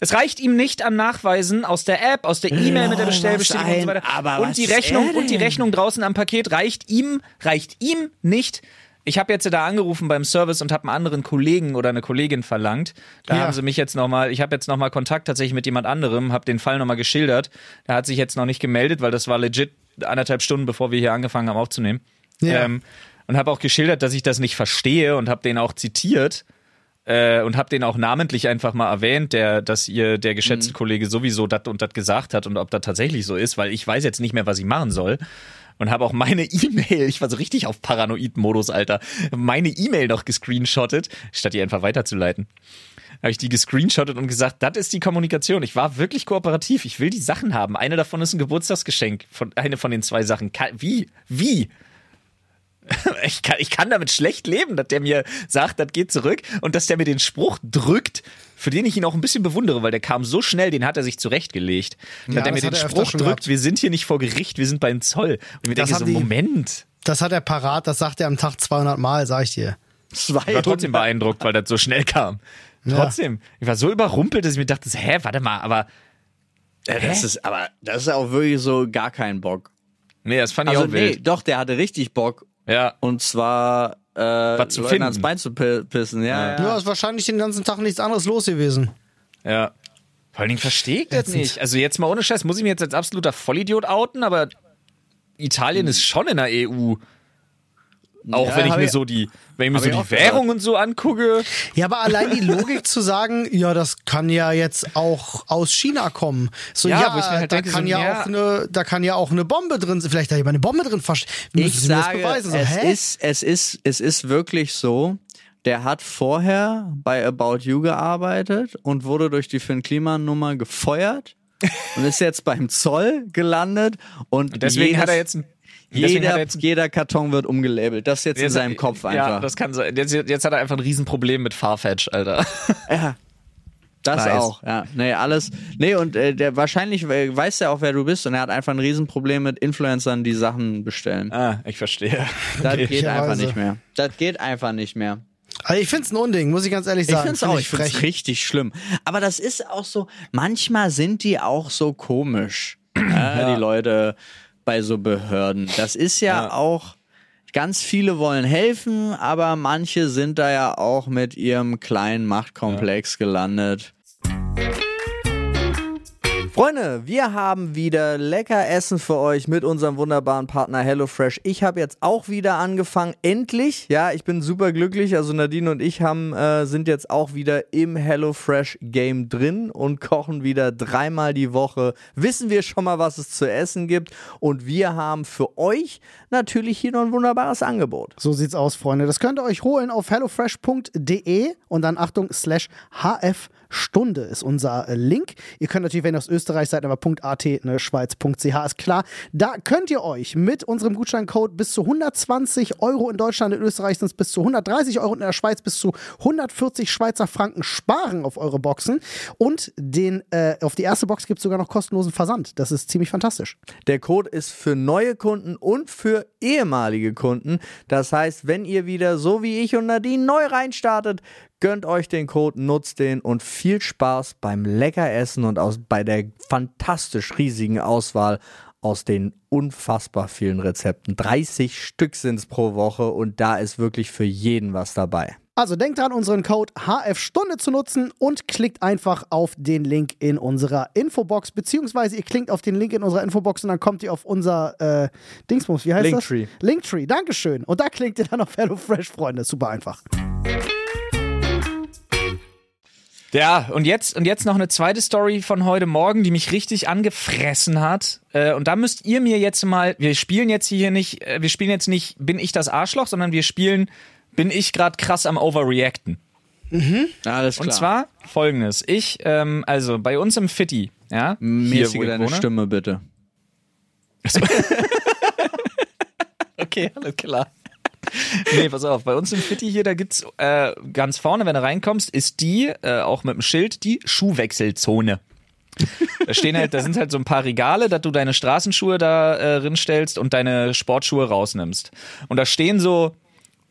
Es reicht ihm nicht am Nachweisen aus der App, aus der E-Mail mit der Bestellbestätigung was und so ein- weiter. aber und die Rechnung und die? Rechnung draußen am Paket reicht ihm, reicht ihm nicht. Ich habe jetzt da angerufen beim Service und habe einen anderen Kollegen oder eine Kollegin verlangt. Da Ja. haben sie mich jetzt nochmal, ich habe jetzt nochmal Kontakt tatsächlich mit jemand anderem, habe den Fall nochmal geschildert. Der hat sich jetzt noch nicht gemeldet, weil das war legit anderthalb Stunden, bevor wir hier angefangen haben aufzunehmen. Ja. Ähm, und habe auch geschildert, dass ich das nicht verstehe und habe den auch zitiert äh, und habe den auch namentlich einfach mal erwähnt, der, dass ihr der geschätzte Kollege sowieso das und das gesagt hat und ob das tatsächlich so ist, weil ich weiß jetzt nicht mehr, was ich machen soll. Und habe auch meine E-Mail, ich war so richtig auf Paranoid-Modus, Alter, meine E-Mail noch gescreenshottet, statt die einfach weiterzuleiten. Habe ich die gescreenshottet und gesagt, das ist die Kommunikation. Ich war wirklich kooperativ. Ich will die Sachen haben. Eine davon ist ein Geburtstagsgeschenk. Von, eine von den zwei Sachen. Wie? Wie? Ich kann, ich kann damit schlecht leben, dass der mir sagt, das geht zurück und dass der mir den Spruch drückt, für den ich ihn auch ein bisschen bewundere, weil der kam so schnell, den hat er sich zurechtgelegt. Ja, dass er mir das den Spruch drückt, gehabt. wir sind hier nicht vor Gericht, wir sind beim Zoll. Und mir Das denke so, die- Moment. Das hat er parat, das sagt er am Tag 200 Mal, sag ich dir. Ich war trotzdem beeindruckt, weil das so schnell kam. Trotzdem. Ich war so überrumpelt, dass ich mir dachte, hä, warte mal, aber. Ja, das ist, aber das ist auch wirklich so gar kein Bock. Nee, das fand ich Also auch nee, wild. doch, der hatte richtig Bock. Ja. Und zwar äh, Was zu Leuten finden. ans Bein zu pi- pissen. Ja, ja. Ja, ist wahrscheinlich den ganzen Tag nichts anderes los gewesen. Ja. Vor allen Dingen verstehe ich das nicht. Also jetzt mal ohne Scheiß, muss ich mich jetzt als absoluter Vollidiot outen, aber Italien ist schon in der EU. Auch Ja, wenn ich mir so die, wenn ich mir so ich die auch gehört. Währung und so angucke. Ja, aber allein die Logik zu sagen, ja, das kann ja jetzt auch aus China kommen. So, Ja, ja, halt da, denke, kann so, ja ja. auch eine, da kann ja auch eine Bombe drin sein. Vielleicht da jemand eine Bombe drin versteckt. Ich sage, beweisen? So, es, hä? ist, es, ist, es ist wirklich so, der hat vorher bei About You gearbeitet und wurde durch die Finn Kliman-Nummer gefeuert und ist jetzt beim Zoll gelandet und Deswegen jedes, hat er jetzt ein, deswegen jeder, er jetzt jeder Karton wird umgelabelt. Das ist jetzt in Jetzt- seinem Kopf Ja, einfach. das kann sein. Jetzt, jetzt hat er einfach ein Riesenproblem mit Farfetch, Alter. Ja. Das Nice. auch, ja. Nee, alles. Nee, und äh, der wahrscheinlich äh, weiß er auch, wer du bist und er hat einfach ein Riesenproblem mit Influencern, die Sachen bestellen. Ah, ich verstehe. Das geht Möglicherweise. einfach nicht mehr. Das geht einfach nicht mehr. Also ich find's ein Unding, muss ich ganz ehrlich Ich sagen. finde es Find auch, ich finde es richtig schlimm. Aber das ist auch so, manchmal sind die auch so komisch, ja, die Leute bei so Behörden. Das ist ja, auch, ganz viele wollen helfen, aber manche sind da ja auch mit ihrem kleinen Machtkomplex gelandet. Freunde, wir haben wieder lecker Essen für euch mit unserem wunderbaren Partner HelloFresh. Ich habe jetzt auch wieder angefangen, endlich. Ja, ich bin super glücklich. Also Nadine und ich haben, äh, sind jetzt auch wieder im HelloFresh Game drin und kochen wieder dreimal die Woche. Wissen wir schon mal, was es zu essen gibt. Und wir haben für euch natürlich hier noch ein wunderbares Angebot. So sieht's aus, Freunde. Das könnt ihr euch holen auf hellofresh.de und dann Achtung, slash HF Stunde ist unser äh, Link. Ihr könnt natürlich, wenn ihr aus Österreich seid, aber .at, ne, Schweiz.ch ist klar. Da könnt ihr euch mit unserem Gutscheincode bis zu 120 Euro in Deutschland, in Österreich sind es bis zu 130 Euro und in der Schweiz bis zu 140 Schweizer Franken sparen auf eure Boxen. Und den, äh, auf die erste Box gibt es sogar noch kostenlosen Versand. Das ist ziemlich fantastisch. Der Code ist für neue Kunden und für ehemalige Kunden. Das heißt, wenn ihr wieder so wie ich und Nadine neu reinstartet, gönnt euch den Code, nutzt den und viel Spaß beim lecker Essen und aus, bei der fantastisch riesigen Auswahl aus den unfassbar vielen Rezepten. 30 Stück sind es pro Woche und da ist wirklich für jeden was dabei. Also denkt dran, unseren Code HF-Stunde zu nutzen und klickt einfach auf den Link in unserer Infobox, beziehungsweise ihr klickt auf den Link in unserer Infobox und dann kommt ihr auf unser äh, Dingsbums, wie heißt Linktree. das? Linktree, Dankeschön. Und da klickt ihr dann auf HelloFresh, Freunde. Super einfach. Ja, und jetzt, und jetzt noch eine zweite Story von heute Morgen, die mich richtig angefressen hat. Äh, und da müsst ihr mir jetzt mal, wir spielen jetzt hier nicht, äh, wir spielen jetzt nicht, bin ich das Arschloch, sondern wir spielen, bin ich gerade krass am Overreacten. Alles klar. Und zwar folgendes. Ich, ähm, also bei uns im Fitti, ja, mäßige deine wohne. Stimme bitte. Okay, alles klar. Nee, pass auf, bei uns im Fitti hier, da gibt's äh, ganz vorne, wenn du reinkommst, ist die, äh, auch mit dem Schild, die Schuhwechselzone. Da stehen halt, da sind halt so ein paar Regale, dass du deine Straßenschuhe da äh, drin stellst und deine Sportschuhe rausnimmst. Und da stehen so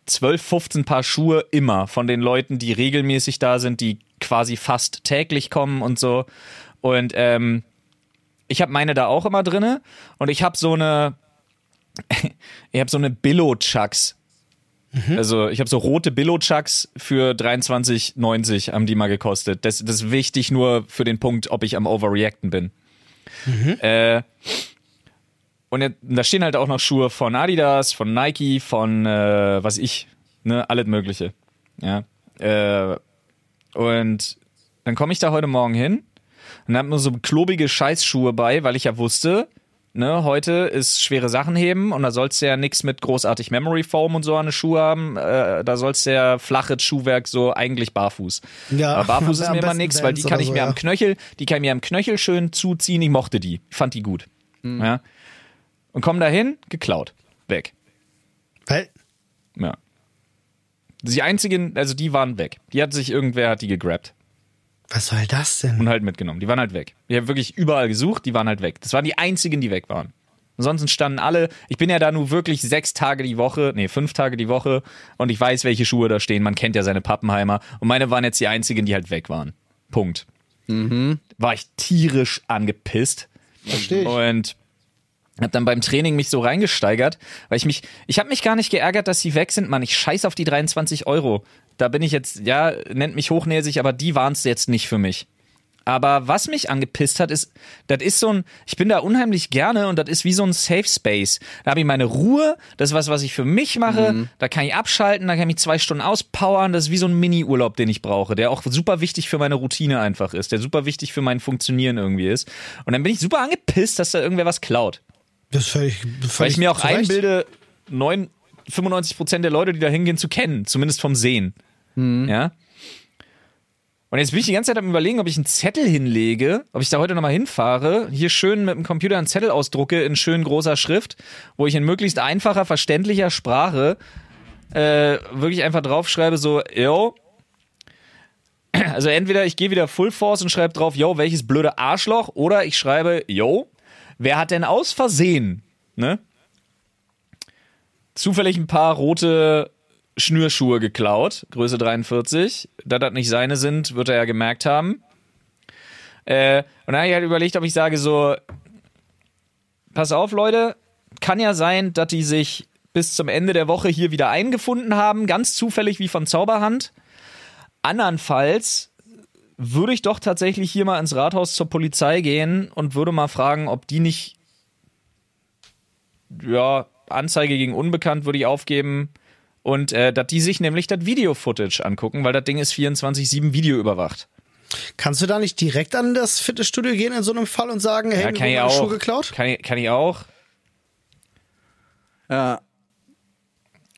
12, 15 Paar Schuhe immer von den Leuten, die regelmäßig da sind, die quasi fast täglich kommen und so. Und ähm, ich habe meine da auch immer drinne und ich habe so eine ich habe so eine Billo-Chucks. Also ich habe so rote Billo-Chucks für 23,90 haben die mal gekostet. Das, das ist wichtig nur für den Punkt, ob ich am Overreacten bin. Äh, und jetzt, da stehen halt auch noch Schuhe von Adidas, von Nike, von äh, was ich, ne, alles Mögliche. Ja. Äh, und dann komme ich da heute Morgen hin und habe mir so klobige Scheißschuhe bei, weil ich ja wusste, ne, heute ist schwere Sachen heben und da sollst du ja nichts mit großartig Memory Foam und so an den Schuh haben. Äh, da sollst du ja flaches Schuhwerk so eigentlich barfuß. Ja, Aber barfuß ist mir immer nichts, weil die kann ich so, mir ja. am Knöchel, die kann ich mir am Knöchel schön zuziehen. Ich mochte die. Ich fand die gut. Mhm. Ja. Und komm dahin, geklaut. Weg. Weil, Ja. Die einzigen, also die waren weg. Die hat sich irgendwer hat die gegrabt was soll das denn? und halt mitgenommen. Die waren halt weg. Ich habe wirklich überall gesucht, die waren halt weg. Das waren die einzigen, die weg waren. Ansonsten standen alle, ich bin ja da nur wirklich sechs Tage die Woche, nee, fünf Tage die Woche und ich weiß, welche Schuhe da stehen. Man kennt ja seine Pappenheimer. Und meine waren jetzt die einzigen, die halt weg waren. Punkt. War ich tierisch angepisst. Verstehe ich. Und hab dann beim Training mich so reingesteigert, weil ich mich, ich habe mich gar nicht geärgert, dass sie weg sind, Mann. Ich scheiß auf die 23 Euro. Da bin ich jetzt, ja, nennt mich hochnäsig, aber die waren es jetzt nicht für mich. Aber was mich angepisst hat, ist, das ist so ein, ich bin da unheimlich gerne und das ist wie so ein Safe Space. Da habe ich meine Ruhe, das ist was, was ich für mich mache, da kann ich abschalten, da kann ich mich zwei Stunden auspowern, das ist wie so ein Mini-Urlaub, den ich brauche, der auch super wichtig für meine Routine einfach ist, der super wichtig für mein Funktionieren irgendwie ist. Und dann bin ich super angepisst, dass da irgendwer was klaut. Das ist völlig, völlig Weil ich mir auch zu Recht. einbilde, neun, 95 Prozent der Leute, die da hingehen, zu kennen, zumindest vom Sehen. Ja. Und jetzt bin ich die ganze Zeit am überlegen, ob ich einen Zettel hinlege, ob ich da heute nochmal hinfahre, hier schön mit dem Computer einen Zettel ausdrucke in schön großer Schrift, wo ich in möglichst einfacher, verständlicher Sprache äh, wirklich einfach draufschreibe, so, yo. Also entweder ich gehe wieder Full Force und schreibe drauf, yo, welches blöde Arschloch, oder ich schreibe, yo, wer hat denn aus Versehen, ne? Zufällig ein paar rote Schnürschuhe geklaut, Größe 43. Da das nicht seine sind, wird er ja gemerkt haben. Äh, und dann habe ich halt überlegt, ob ich sage so, pass auf, Leute, kann ja sein, dass die sich bis zum Ende der Woche hier wieder eingefunden haben, ganz zufällig wie von Zauberhand. Andernfalls würde ich doch tatsächlich hier mal ins Rathaus zur Polizei gehen und würde mal fragen, ob die nicht, ja, Anzeige gegen Unbekannt würde ich aufgeben und äh, dass die sich nämlich das Video-Footage angucken, weil das Ding ist 24-7 Video überwacht. Kannst du da nicht direkt an das Fitnessstudio gehen in so einem Fall und sagen, hey, Ja, kann ich auch. Schuhe geklaut? Kann, ich- kann ich auch. Ja.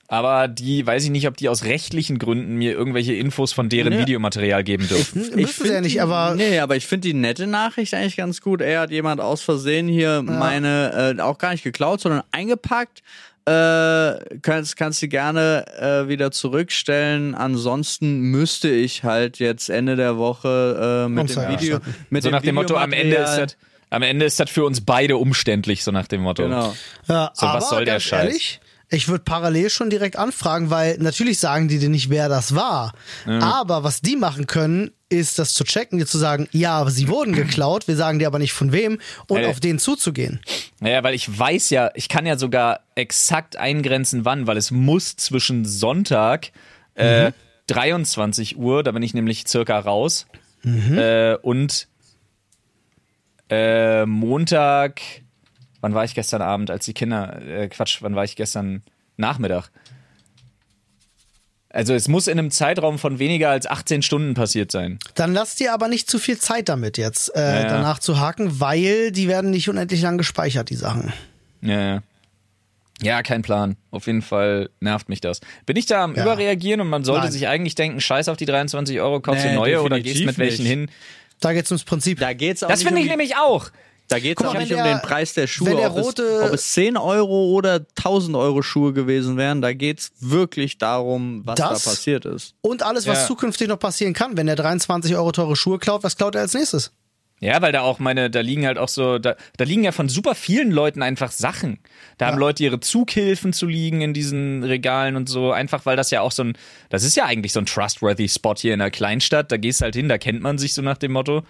Aber die, weiß ich nicht, ob die aus rechtlichen Gründen mir irgendwelche Infos von deren Ja. Videomaterial geben dürfen. Hm, müssen sie ja nicht, aber- Nee, aber ich finde die nette Nachricht eigentlich ganz gut. Er hat jemand aus Versehen hier meine, äh, auch gar nicht geklaut, sondern eingepackt. Äh, kannst, kannst du gerne äh, wieder zurückstellen. Ansonsten müsste ich halt jetzt Ende der Woche äh, mit dem Video. Mit So nach dem Motto, am Ende ist das, am Ende ist das für uns beide umständlich, so nach dem Motto. Genau. Ja, So, was soll der Scheiß? Ehrlich, ich würde parallel schon direkt anfragen, weil natürlich sagen die dir nicht, wer das war. Aber was die machen können, ist das zu checken, dir zu sagen, ja, sie wurden geklaut, wir sagen dir aber nicht von wem und Ey. auf den zuzugehen. Naja, weil ich weiß ja, ich kann ja sogar exakt eingrenzen, wann, weil es muss zwischen Sonntag äh, 23 Uhr, da bin ich nämlich circa raus, äh, und äh, Montag, wann war ich gestern Abend, als die Kinder, äh, Quatsch, wann war ich gestern Nachmittag? Also es muss in einem Zeitraum von weniger als 18 Stunden passiert sein. Dann lass dir aber nicht zu viel Zeit damit jetzt äh, Ja, ja. danach zu haken, weil die werden nicht unendlich lang gespeichert, die Sachen. Ja, ja. Ja, kein Plan. Auf jeden Fall nervt mich das. Bin ich da am Ja. Überreagieren und man sollte Nein. sich eigentlich denken, scheiß auf die 23 Euro, kaufst du Nee, neue oder gehst mit welchen nicht. hin? Da geht's ums Prinzip. Da geht's auch Das finde um ich nämlich auch. Da geht es auch nicht um den Preis der Schuhe, der ob, es, rote- ob es 10 Euro oder 1000 Euro Schuhe gewesen wären. Da geht es wirklich darum, was da passiert ist. Und alles, was Ja. zukünftig noch passieren kann. Wenn der 23 Euro teure Schuhe klaut, was klaut er als nächstes? Ja, weil da auch meine, da liegen halt auch so, da, da liegen ja von super vielen Leuten einfach Sachen. Da haben Leute ihre Zughilfen zu liegen in diesen Regalen und so, einfach weil das ja auch so ein, das ist ja eigentlich so ein trustworthy Spot hier in der Kleinstadt. Da gehst halt hin, da kennt man sich so nach dem Motto.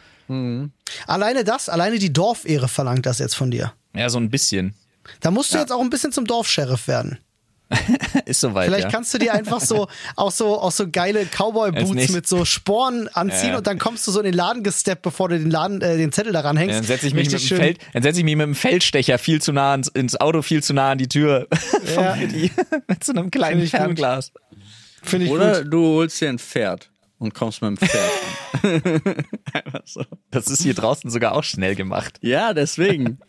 Alleine das, alleine die Dorfehre verlangt das jetzt von dir. Ja, so ein bisschen. Da musst du jetzt auch ein bisschen zum Dorfsheriff werden. Ist soweit. Vielleicht ja. kannst du dir einfach so auch so auch so geile Cowboy-Boots mit so Sporen anziehen Ja. und dann kommst du so in den Laden gesteppt, bevor du den Laden äh, den Zettel daran hängst. Ja, dann setze ich mich mit dem schön. Feld, dann setze ich mich mit dem Feldstecher viel zu nah ins, ins Auto, viel zu nah an die Tür Ja. Mit so einem kleinen gut. Fernglas. Finde ich Oder gut. du holst dir ein Pferd und kommst mit dem Pferd. Einfach so. Das ist hier draußen sogar auch schnell gemacht. Ja, deswegen.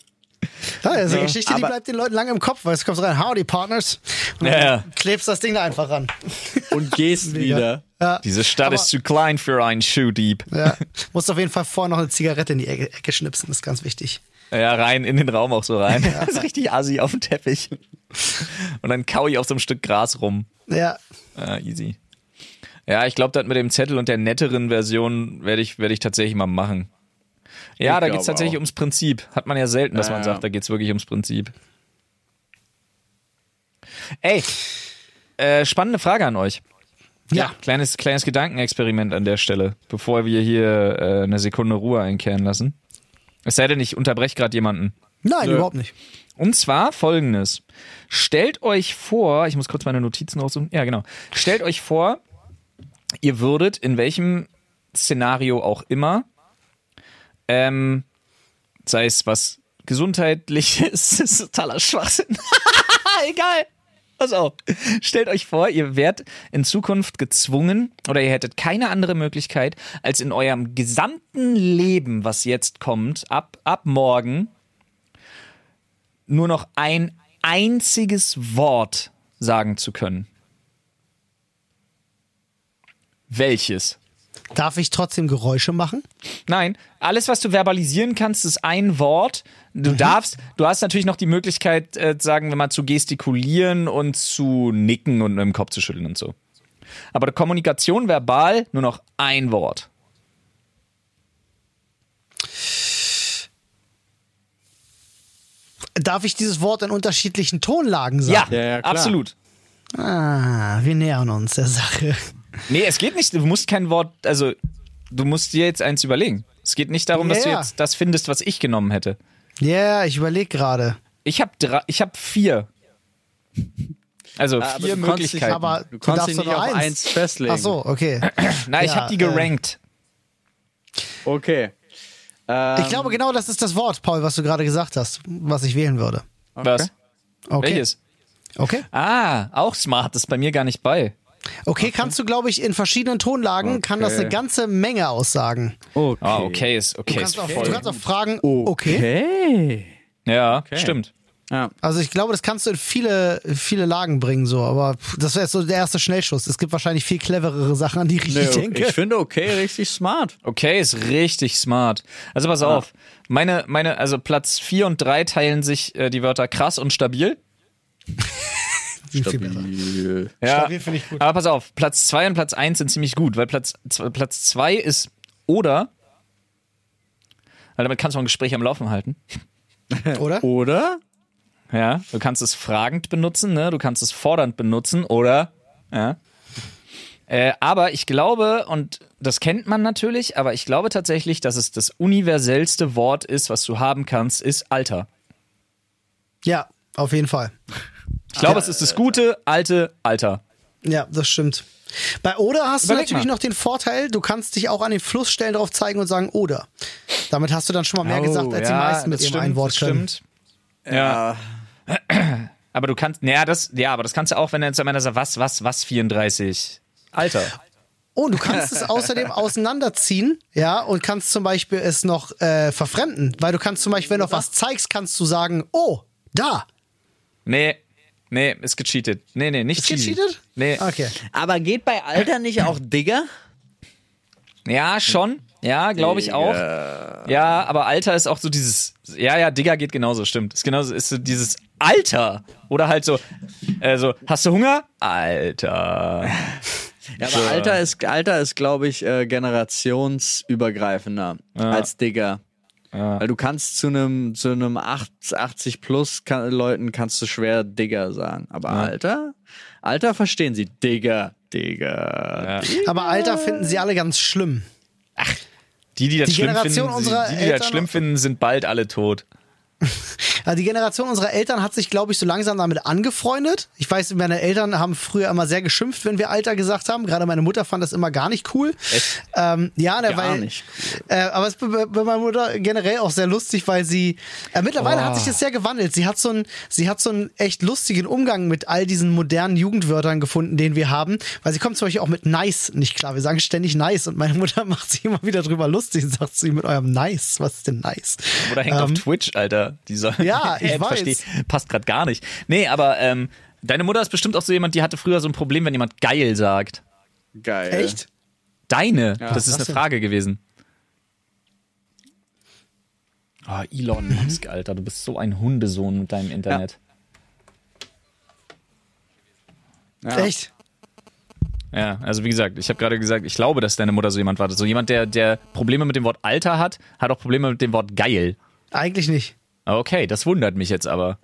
Ja, das ist eine Geschichte, die bleibt den Leuten lange im Kopf, weil es kommt rein, howdy Partners. Und dann Ja, ja. klebst das Ding da einfach ran. Und gehst wieder. Ja. Diese Stadt Aber- ist zu klein für einen Schuhdieb. Ja. Musst auf jeden Fall vorher noch eine Zigarette in die Ecke, Ecke schnipsen, das ist ganz wichtig. Ja, rein in den Raum auch so rein. Das ist richtig assi auf dem Teppich. Und dann kau ich auf so einem Stück Gras rum. Ja. Ah, easy. Ja, ich glaube, das mit dem Zettel und der netteren Version werde ich, werde ich tatsächlich mal machen. Ja, Ich da glaube geht's tatsächlich auch. ums Prinzip. Hat man ja selten, dass Ja, man ja. sagt, da geht's wirklich ums Prinzip. Ey, äh, spannende Frage an euch. Ja. Kleines, kleines Gedankenexperiment an der Stelle, bevor wir hier äh, eine Sekunde Ruhe einkehren lassen. Es sei denn, ich unterbreche gerade jemanden. Nein, Nö. überhaupt nicht. Und zwar folgendes. Stellt euch vor, ich muss kurz meine Notizen raussuchen. Ja, genau. Stellt euch vor, ihr würdet in welchem Szenario auch immer Ähm, sei es was gesundheitliches, ist totaler Schwachsinn. Egal. Pass auf. Stellt euch vor, ihr werdet in Zukunft gezwungen oder ihr hättet keine andere Möglichkeit, als in eurem gesamten Leben, was jetzt kommt, ab, ab morgen, nur noch ein einziges Wort sagen zu können. Welches? Darf ich trotzdem Geräusche machen? Nein, alles, was du verbalisieren kannst, ist ein Wort. Du darfst, du hast natürlich noch die Möglichkeit, äh, sagen wir mal, zu gestikulieren und zu nicken und mit dem Kopf zu schütteln und so. Aber die Kommunikation verbal nur noch ein Wort. Darf ich dieses Wort in unterschiedlichen Tonlagen sagen? Ja, Ja, ja, klar. absolut. Ah, wir nähern uns der Sache. Nee, es geht nicht, du musst kein Wort, also du musst dir jetzt eins überlegen. Es geht nicht darum, dass du Ja. jetzt das findest, was ich genommen hätte. Ja, ich überlege gerade. Ich habe drei, ich habe vier. Also Aber vier du konntest dich- Möglichkeiten. Aber Du du konntest darfst dich doch nicht nur auf eins. eins festlegen. Ach so, okay. Na, ich Ja, habe die äh, gerankt. Okay. Ähm, Ich glaube, genau das ist das Wort, Paul, was du gerade gesagt hast, was ich wählen würde. Was? Okay. Welches? Okay. Ah, auch smart, das ist bei mir gar nicht bei. Okay, kannst du, glaube ich, in verschiedenen Tonlagen kann das Okay. eine ganze Menge aussagen. Okay. Ah, okay, ist okay. Du Ist kannst, auch, voll. du kannst auch fragen, okay. Okay. Ja, stimmt. Ja. Also ich glaube, das kannst du in viele, viele Lagen bringen, so, aber das wäre jetzt so der erste Schnellschuss. Es gibt wahrscheinlich viel cleverere Sachen, an die ich Nee, denke. ich finde okay richtig smart. Okay, ist richtig smart. Also pass auf, meine, meine, also Platz 4 und 3 teilen sich äh, die Wörter krass und stabil. Viel, viel besser. Stabil. Ja, Stabil finde ich gut. aber pass auf, Platz 2 und Platz 1 sind ziemlich gut, weil Platz, z- Platz 2 ist oder, weil damit kannst du auch ein Gespräch am Laufen halten. Oder? Oder? Ja, du kannst es fragend benutzen, ne? Du kannst es fordernd benutzen oder ja. Äh, aber ich glaube, und das kennt man natürlich, aber ich glaube tatsächlich, dass es das universellste Wort ist, was du haben kannst, ist Alter. Ja, auf jeden Fall. Ich glaube, es ist das gute, alte Alter. Ja, das stimmt. Bei Oder hast Überleg du natürlich mal. noch den Vorteil, du kannst dich auch an den Flussstellen drauf zeigen und sagen Oder. Damit hast du dann schon mal mehr gesagt, als die meisten mit Oh, das ihrem einen Wort das können. stimmt. Ja. Aber du kannst, naja, das, ja, aber das kannst du auch, wenn du jetzt am Ende sagst, was, was, was, 34. Alter. Oh, du kannst es außerdem auseinanderziehen, ja, und kannst zum Beispiel es noch äh, verfremden, weil du kannst zum Beispiel, wenn du auf was zeigst, kannst du sagen, oh, da. Nee, nee, ist gecheatet. Nee, nee, nicht Ist gecheatet? Nee. Okay. Aber geht bei Alter nicht auch Digger? Ja, schon. Ja, glaube ich auch. Ja, aber Alter ist auch so dieses, ja, ja, Digger geht genauso, stimmt. Ist genauso, ist so dieses Alter. Oder halt so, äh, so, hast du Hunger? Alter. Ja, aber Alter ist, Alter ist glaube ich, äh, generationsübergreifender als Digger. Weil du kannst zu einem zu einem 80 plus kann, Leuten kannst du schwer Digger sagen, aber Alter, Alter verstehen sie Digger, Digger. Aber Alter finden sie alle ganz schlimm. Die, die das Die schlimm Generation finden, unserer die, die das schlimm finden, sind bald alle tot. Die Generation unserer Eltern hat sich, glaube ich, so langsam damit angefreundet. Ich weiß, meine Eltern haben früher immer sehr geschimpft, wenn wir Alter gesagt haben. Gerade meine Mutter fand das immer gar nicht cool. Echt? Ähm, ja, ne, Gar weil, nicht Äh, aber es ist bei, meiner Mutter generell auch sehr lustig, weil sie äh, mittlerweile hat sich das sehr gewandelt. Sie hat so einen, sie hat so einen echt lustigen Umgang mit all diesen modernen Jugendwörtern gefunden, den wir haben. Weil sie kommt zum Beispiel auch mit nice nicht klar. Wir sagen ständig nice und meine Mutter macht sich immer wieder drüber lustig und sagt sie mit eurem nice. Was ist denn nice? Oder hängt auf Twitch, Alter. Dieser Ja, ich Ad, weiß. versteh- passt gerade gar nicht. Nee, aber ähm, deine Mutter ist bestimmt auch so jemand, die hatte früher so ein Problem, wenn jemand geil sagt. Geil. Echt? Deine, das ist eine denn? Frage gewesen. Oh, Elon Mhm. Musk, Alter, du bist so ein Hundesohn mit deinem Internet. Ja. Echt? Ja, also wie gesagt, ich habe gerade gesagt, ich glaube, dass deine Mutter so jemand war. So jemand, der, der Probleme mit dem Wort Alter hat, hat auch Probleme mit dem Wort geil. Eigentlich nicht. Okay, das wundert mich jetzt aber.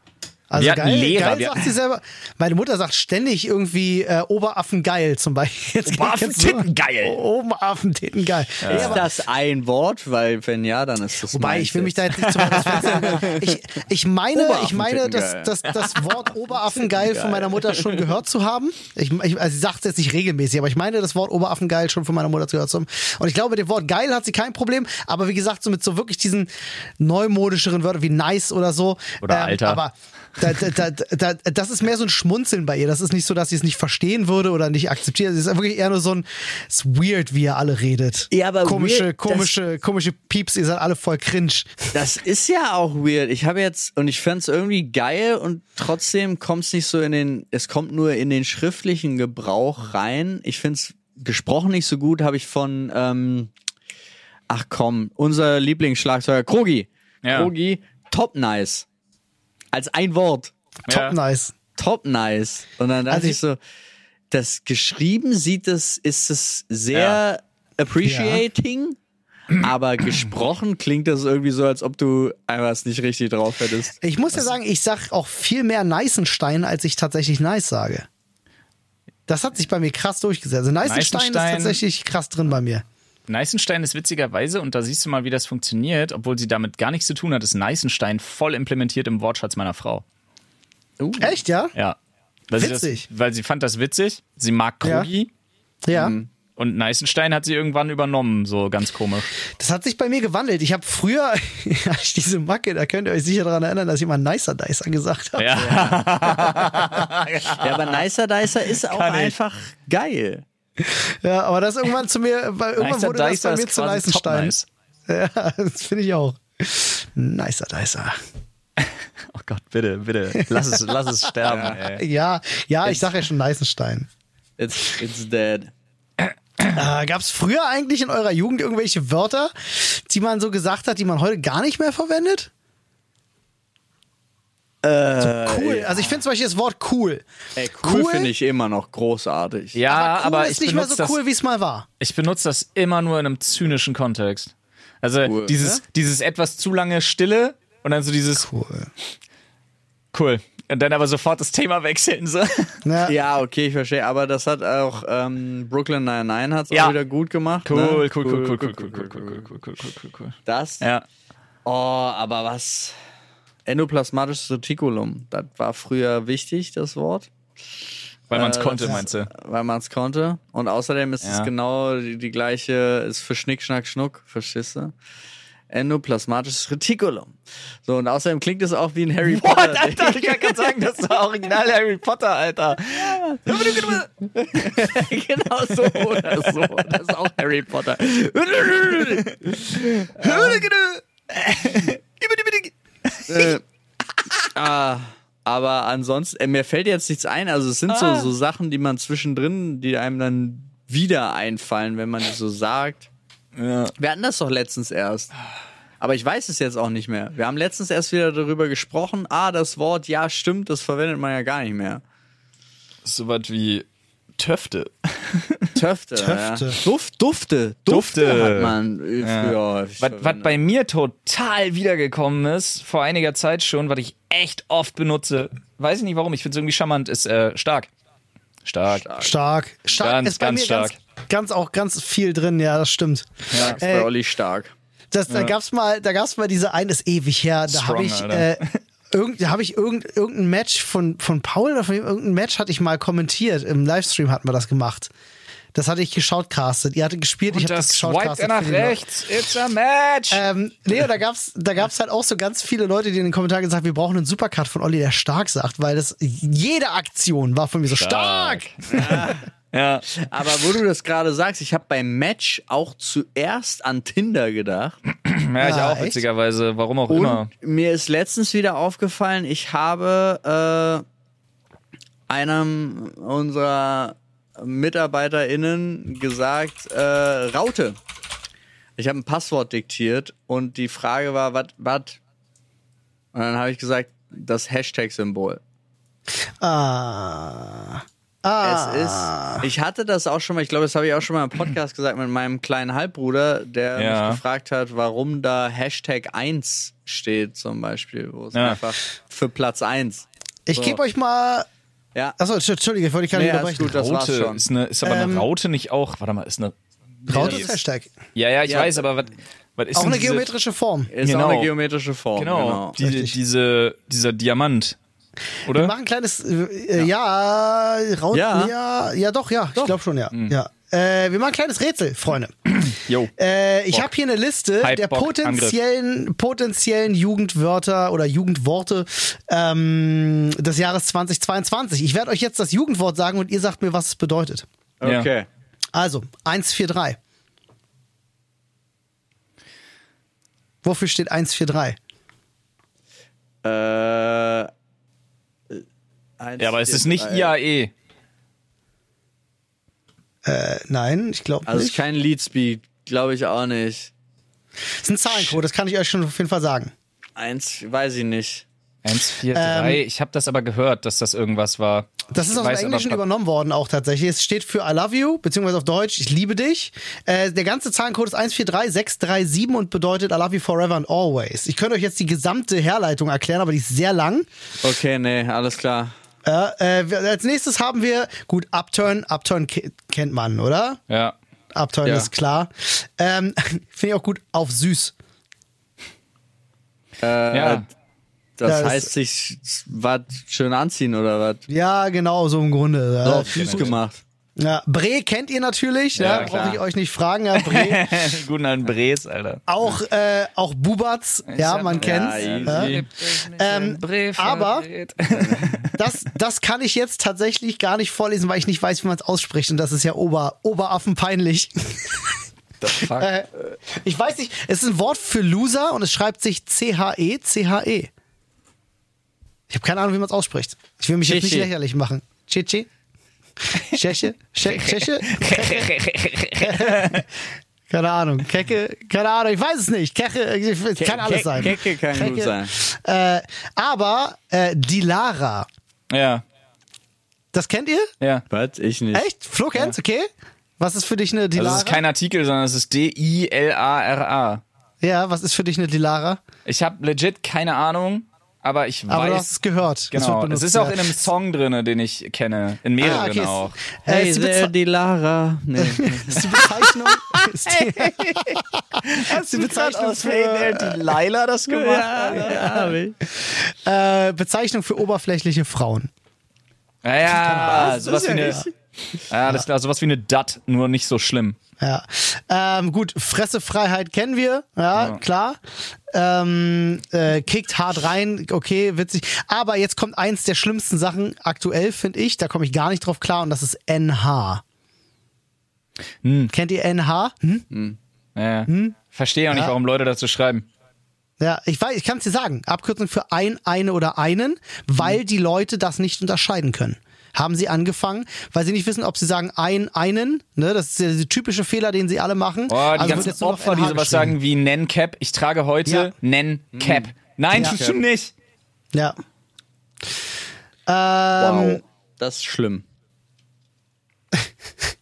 Also Wir geil, Lehrer, geil sagt sie selber. Meine Mutter sagt ständig irgendwie äh, Oberaffen geil zum Beispiel. Du- Oberaffen-Titten geil. Oberaffen Titten geil. Ja. Ist das ein Wort? Weil wenn ja, dann ist das wobei, ich will mich da jetzt nicht zu ich, ich meine, ich meine, dass, dass das Wort Oberaffen geil von meiner Mutter schon gehört zu haben. Ich, ich, also sie sagt es jetzt nicht regelmäßig, aber ich meine, das Wort Oberaffen geil schon von meiner Mutter gehört zu haben. Und ich glaube, mit dem Wort geil hat sie kein Problem. Aber wie gesagt, so mit so wirklich diesen neumodischeren Wörtern wie nice oder so. Oder Alter. Aber da, da, da, da, das ist mehr so ein Schmunzeln bei ihr. Das ist nicht so, dass sie es nicht verstehen würde oder nicht akzeptiert. Es ist wirklich eher nur so ein, es ist weird, wie ihr alle redet. Ja, aber komische, weird, das- komische, komische Pieps, ihr seid alle voll cringe. Das ist ja auch weird. Ich habe jetzt, und ich fand's irgendwie geil und trotzdem kommt's nicht so in den, es kommt nur in den schriftlichen Gebrauch rein. Ich find's gesprochen nicht so gut, habe ich von, ähm, ach komm, unser Lieblingsschlagzeuger, Krogi. Ja. Krogi, top nice. Als ein Wort. Top Ja. nice. Top nice. Und dann dachte Also ich so, das geschrieben sieht es, ist es sehr appreciating. Aber gesprochen klingt das irgendwie so, als ob du einfach es nicht richtig drauf hättest. Ich muss ja sagen, ich sag auch viel mehr Neißenstein, als ich tatsächlich nice sage. Das hat sich bei mir krass durchgesetzt. Also Neißenstein ist Neißenstein- tatsächlich krass drin bei mir. Neißenstein ist witzigerweise, und da siehst du mal, wie das funktioniert, obwohl sie damit gar nichts zu tun hat, ist Neißenstein voll implementiert im Wortschatz meiner Frau. Echt, ja? Ja. Weil sie, Witzig. das, weil sie fand das witzig. Sie mag Ja. Krogi. Ja. Und Neißenstein hat sie irgendwann übernommen, so ganz komisch. Das hat sich bei mir gewandelt. Ich habe früher, hatte ich diese Macke, da könnt ihr euch sicher daran erinnern, dass ich mal Nicer Dicer gesagt habe. Ja. Ja, aber Nicer Dicer ist auch Kann ich. einfach geil. Ja, aber das irgendwann zu mir, weil irgendwann wurde das bei mir zu Neißenstein. nice. Ja, das finde ich auch. Nicer Dicer. Oh Gott, bitte, bitte. Lass es, lass es sterben, ey. Ja, ja, ich sag ja schon Neißenstein. It's, it's dead. Äh, Gab es früher eigentlich in eurer Jugend irgendwelche Wörter, die man so gesagt hat, die man heute gar nicht mehr verwendet? Äh, Cool. Also ich finde zum Beispiel das Wort cool. Ey, cool, Cool? finde ich immer noch großartig. Ja, aber cool aber ist ich nicht mehr so das, cool, wie es mal war. ich benutze das immer nur in einem zynischen Kontext. Also Cool. dieses, dieses etwas zu lange Stille und dann so dieses Cool. cool. Und dann aber sofort das Thema wechseln. So. Ja. Ja, okay, ich verstehe. Aber das hat auch ähm, Brooklyn 99 hat's Ja. auch wieder gut gemacht. Cool, ne? cool, cool, cool, cool, cool, cool, cool, cool, cool, cool, cool, cool. Das? Ja. Oh, aber was? Endoplasmatisches Retikulum. Das war früher wichtig, das Wort, Weil man es Äh, konnte, meinst du? weil man es konnte. Und außerdem ist es Ja. genau die, die gleiche, ist für Schnick, Schnack, Schnuck, verstehst du? Endoplasmatisches Retikulum. So, und außerdem klingt es auch wie ein Harry What, Potter. Alter, ich kann gerade sagen, das war original Harry Potter, Alter. genau so oder so. Das ist auch Harry Potter. äh, ah, aber ansonsten, äh, mir fällt jetzt nichts ein. Also es sind so, so Sachen, die man zwischendrin, die einem dann wieder einfallen, wenn man die so sagt. Ja. Wir hatten das doch letztens erst. Aber ich weiß es jetzt auch nicht mehr. Wir haben letztens erst wieder darüber gesprochen. Ah, das Wort, ja, stimmt, das verwendet man ja gar nicht mehr. So was wie Töfte. Töfte. Töfte. Ja. Duft, Dufte. Dufte. hat man äh, früher häufig Was, was verwendet. bei mir total wiedergekommen ist, vor einiger Zeit schon, was ich echt oft benutze, weiß ich nicht warum, ich finde es irgendwie charmant, ist äh, stark. Stark. Stark. Stark Ganz, ist bei ganz mir stark. Ganz, ganz auch ganz viel drin, ja, das stimmt. Ja, ist Äh, bei Olli stark. Das, Da gab's mal, da gab's mal diese eine, ist ewig her, da habe ich, äh, irgend, da habe ich irgend, irgendein Match von, von Paul oder von ihm, irgendein Match hatte ich mal kommentiert. Im Livestream hatten wir das gemacht. Das hatte ich geschaut castet. Ihr hattet gespielt, ich Und habe das geschaut swiped castet. er nach Leute. rechts. It's a match. Ähm, nee, da gab's, da gab's halt auch so ganz viele Leute, die in den Kommentaren gesagt haben, wir brauchen einen Supercut von Olli, der stark sagt, weil das jede Aktion war von mir so stark. ja. Aber wo du das gerade sagst, ich habe beim Match auch zuerst an Tinder gedacht. ja, ich Ah, auch echt? witzigerweise, warum auch immer. Und mir ist letztens wieder aufgefallen, ich habe äh, einem unserer MitarbeiterInnen gesagt, äh, Raute. Ich habe ein Passwort diktiert und die Frage war, was, was? Und dann habe ich gesagt, das Hashtag-Symbol. Ah. Ah. Es ist, ich hatte das auch schon mal, ich glaube, das habe ich auch schon mal im Podcast gesagt mit meinem kleinen Halbbruder, der Ja. mich gefragt hat, warum da Hashtag 1 steht zum Beispiel, wo es Ja. einfach für Platz 1. Ich gebe euch mal. Ja. Achso, Entschuldige, ich wollte dich gar nicht Nee, unterbrechen. gut, das war's Raute schon. ist, eine, ist aber eine Ähm, Raute nicht auch. Warte mal, ist eine. Raute Nee, ist Hashtag. Ja, ja, ich Ja. weiß, aber was, was ist Auch eine diese, geometrische Form. Ist Genau. auch eine geometrische Form. Genau, Genau. Richtig. diese, dieser Diamant. Wir Oder? machen ein kleines. Äh, ja, Raute. Ja. Ja. ja, doch, ja. Ich glaube schon, ja. Hm. ja. Äh, wir machen ein kleines Rätsel, Freunde. Jo. Äh, ich habe hier eine Liste Hype, der Bock, potenziellen, potenziellen Jugendwörter oder Jugendworte ähm, des Jahres 2022. Ich werde euch jetzt das Jugendwort sagen und ihr sagt mir, was es bedeutet. Ja. Okay. Also, 143. Wofür steht 143? Äh, eins, Ja, aber es ist nicht drei. IAE. Äh, nein, ich glaube Also es ist nicht. kein Leadspeak, glaube ich auch nicht. Das ist ein Zahlencode, das kann ich euch schon auf jeden Fall sagen. Eins, weiß ich nicht. 1, 4, 3. Ich habe das aber gehört, dass das irgendwas war. Das ist aus dem Englischen übernommen worden auch tatsächlich. Es steht für I love you, beziehungsweise auf Deutsch, ich liebe dich. Äh, der ganze Zahlencode ist 143637 und bedeutet I love you forever and always. Ich könnte euch jetzt die gesamte Herleitung erklären, aber die ist sehr lang. Okay, nee, alles klar. Äh, äh, als nächstes haben wir, gut, Upturn. Upturn ke- kennt man, oder? Ja. Upturn Ja. ist klar. Ähm, Finde ich auch gut, auf süß. Äh, Ja. Das das- heißt, sich was schön anziehen oder was? Ja, genau, so im Grunde. So auf süß gemacht. Ja. Bre kennt ihr natürlich, Ja, ja, klar. brauche ich euch nicht fragen. Ja, Bre. Guten alten Bres, Alter. auch, äh, auch Bubatz, ja, man kennt's. Ja, Ja. easy. Ähm, aber das, das kann ich jetzt tatsächlich gar nicht vorlesen, weil ich nicht weiß, wie man es ausspricht. Und das ist ja Ober, Oberaffenpeinlich. Fuck. Äh, ich weiß nicht, es ist ein Wort für Loser und es schreibt sich C-H-E, C-H-E. Ich habe keine Ahnung, wie man es ausspricht. Ich will mich jetzt nicht Chichi. lächerlich machen. Chichi? Tscheche? Tscheche? Keine Ahnung. Kecke? Keine Ahnung, ich weiß es nicht. Keche, es kann alles sein. Kecke kann gut sein. Äh, aber äh, Dilara, Ja, das kennt ihr? ja. Was? Ich nicht. Echt? Flo kennt's, okay? Was ist für dich eine Also Dilara? es ist kein Artikel, sondern es ist D-I-L-A-R-A. ja, was ist für dich eine Dilara? Ich habe legit keine Ahnung, aber ich Aber du hast weiß. es gehört. Genau, es ist auch ja. in einem Song drin, den ich kenne. In mehreren Ah, okay. auch. Hey, ist, die there, die Lara. Nee. ist die Bezeichnung. ist die, ist die Bezeichnung für, die Laila das ja, ja, ich. äh, Bezeichnung für oberflächliche Frauen. Ja, ja, sowas wie ja eine. Ja, alles klar, sowas wie eine Dat, nur nicht so schlimm. Ja. Ähm, gut, Fressefreiheit kennen wir, ja, klar. Ähm, äh, kickt hart rein, okay, witzig. Aber jetzt kommt eins der schlimmsten Sachen aktuell, finde ich. Da komme ich gar nicht drauf klar und das ist NH. Hm. Kennt ihr NH? Hm? Ja. Verstehe auch nicht, Ja. warum Leute dazu schreiben. Ja, ich weiß, ich kann es dir sagen. Abkürzung für ein, eine oder einen, weil die Leute das nicht unterscheiden können. Haben sie angefangen, weil sie nicht wissen, ob sie sagen ein, einen, ne, das ist der, der typische Fehler, den sie alle machen. Oh, die Also ganzen jetzt nur noch Opfer, die sowas sagen wie Nen Cap. Ich trage heute Ja. Nen Cap. Nein, Ja. tust du nicht. Ja. Ähm, Wow. Das ist schlimm.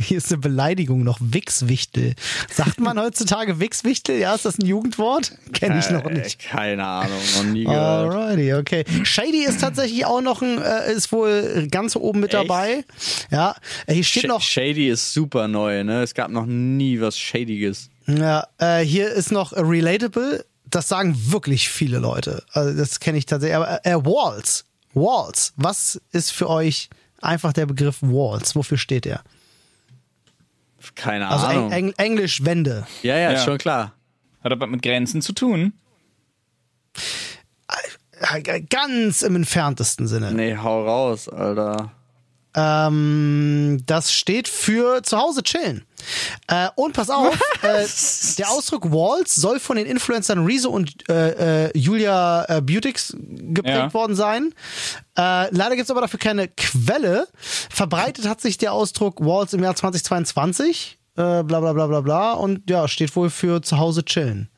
Hier ist eine Beleidigung noch. Wichswichtel. Sagt man heutzutage Wichswichtel? Ja, ist das ein Jugendwort? Kenne ich noch Äh, nicht. Keine Ahnung, noch nie gehört. Alrighty, okay. Shady ist tatsächlich auch noch ein, äh, ist wohl ganz oben mit Echt? dabei. Ja, äh, hier steht Sh noch, Shady ist super neu, ne? Es gab noch nie was Shadyes. ja, äh, hier ist noch äh, relatable. Das sagen wirklich viele Leute. Also das kenne ich tatsächlich. Aber äh, Walls. Walls. Was ist für euch einfach der Begriff Walls? Wofür steht der? Keine Also Ahnung. Eng Eng Englisch Wände. ja, ja, Ja. schon klar. Hat aber mit Grenzen zu tun. Äh, Ganz im entferntesten Sinne. Nee, hau raus, Alter. Ähm, das steht für zu Hause chillen. Äh, und pass auf, äh, der Ausdruck Walls soll von den Influencern Rezo und äh, äh, Julia äh, Beautix geprägt Ja. worden sein. Äh, leider gibt es aber dafür keine Quelle. Verbreitet hat sich der Ausdruck Walls im Jahr 2022. Äh, bla bla bla bla bla. Und ja, steht wohl für zu Hause chillen.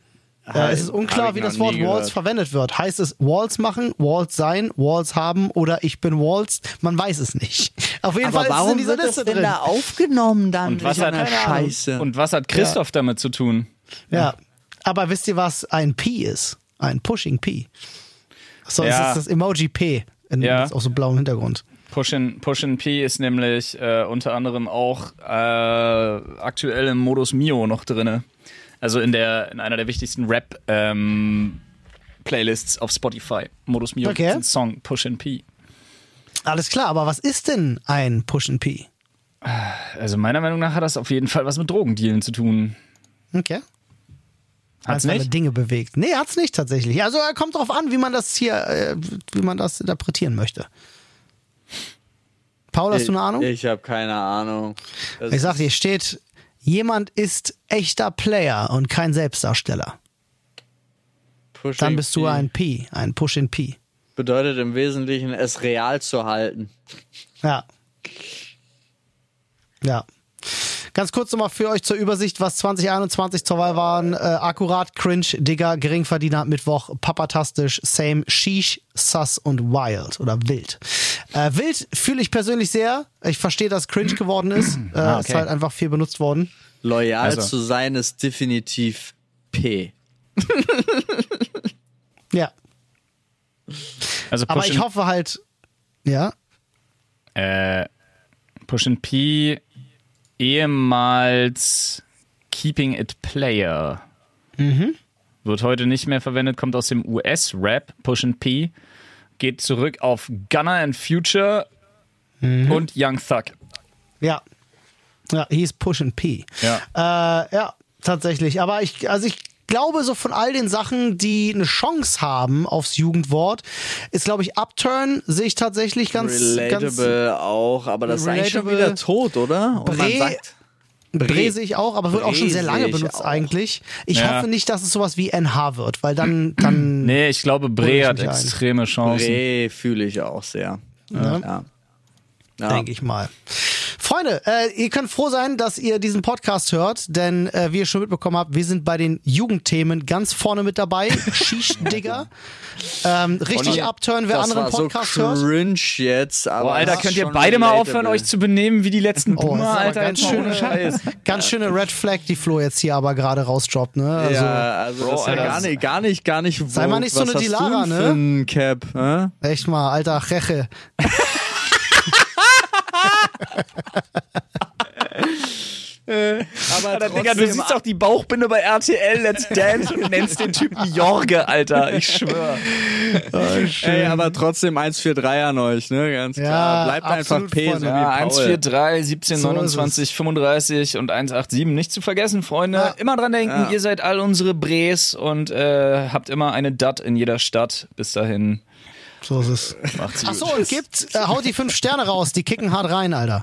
Äh, es ist Hab unklar, wie das Wort Walls gehört. verwendet wird. Heißt es Walls machen, Walls sein, Walls haben oder ich bin Walls? Man weiß es nicht. Auf jeden Fall ist es in dieser Liste drin. aufgenommen dann? Und was, hat, Scheiße. und was hat Christoph damit zu tun? Ja. Aber wisst ihr, was ein P ist? Ein Pushing P. So, Ja. das ist das Emoji P. In, Ja. Auf so blauem Hintergrund. Pushin, Pushin P ist nämlich äh, unter anderem auch äh, aktuell im Modus Mio noch drinne. Also in der in einer der wichtigsten Rap ähm, Playlists auf Spotify. Modus Mio Okay. okay. ein Song Pushin P. Alles klar, aber was ist denn ein Push and P? Also meiner Meinung nach hat das auf jeden Fall was mit Drogendealen zu tun. Okay. Hat's Als alle nicht? Dinge bewegt. Nee, hat's nicht tatsächlich. Also er kommt drauf an, wie man das hier, äh, wie man das interpretieren möchte. Paul, hast du eine Ahnung? Ich habe keine Ahnung. Das Ich sag dir, steht, jemand ist echter Player und kein Selbstdarsteller. Pushing Dann bist du ein P, ein Push in P. Bedeutet im Wesentlichen, es real zu halten. Ja. Ja. Ganz kurz nochmal für euch zur Übersicht, was 2021 zur Wahl waren. Äh, akkurat, Cringe, Digger, Geringverdiener, Mittwoch, Papatastisch, Same, Sheesh, Sus und Wild oder Wild. Äh, wild fühle ich persönlich sehr. Ich verstehe, dass Cringe geworden ist. Äh, Ah, Ist okay. halt einfach viel benutzt worden. Loyal Also. zu sein ist definitiv P. Ja. Also Aber ich hoffe halt, ja. äh, Pushin P ehemals Keeping It Player. Wird heute nicht mehr verwendet, kommt aus dem US-Rap. Pushin P geht zurück auf Gunner and Future und Young Thug. Ja. Ja, hieß Push and P. Ja. Äh, ja, tatsächlich. Aber ich, also ich glaube, so von all den Sachen, die eine Chance haben aufs Jugendwort, ist, glaube ich, Upturn sehe ich tatsächlich ganz, ganz Relatable auch, aber das ist eigentlich schon wieder tot, oder? Und man Bre- sagt, Bre sehe ich auch, aber wird auch schon Bre sehr lange benutzt auch. eigentlich. Ich Ja. hoffe nicht, dass es sowas wie NH wird, weil dann, dann Nee, ich glaube, Bre ich hat extreme Chancen. Bre fühle ich auch sehr. Ne? Ja. Ja. denke ich mal. Freunde, äh, ihr könnt froh sein, dass ihr diesen Podcast hört, denn äh, wie ihr schon mitbekommen habt, wir sind bei den Jugendthemen ganz vorne mit dabei. Shish, Digger. Ähm, richtig abturn, wer das anderen war Podcast so hört. cringe jetzt, aber Boah, Alter, könnt ihr beide mal aufhören, euch zu benehmen wie die letzten Oh, Boomer, Alter? ganz schöne, Scheiß. ganz schöne Red Flag, die Flo jetzt hier aber gerade rausdroppt, ne? Also, ja, also Bro, das ist ja Alter, gar nicht, gar nicht, gar nicht. Sei mal nicht so Was eine Dilara, ne? Cap, hä? Echt mal, alter Reche. Aber Alter, Digga, du siehst doch die Bauchbinde bei RTL Let's Dance und nennst den Typen Jorge, Alter. Ich schwör. Ey, aber trotzdem 143 an euch, ne? Ganz Ja, klar. Bleibt einfach P, so Ja, Paul. 143, 17, So ist 29, 35 und 187. Nicht zu vergessen, Freunde. Ja. Immer dran denken, Ja. ihr seid all unsere Bres und äh, habt immer eine Dat in jeder Stadt. Bis dahin. So ist es. Ach so, und gibt, äh, haut die fünf Sterne raus, die kicken hart rein, Alter.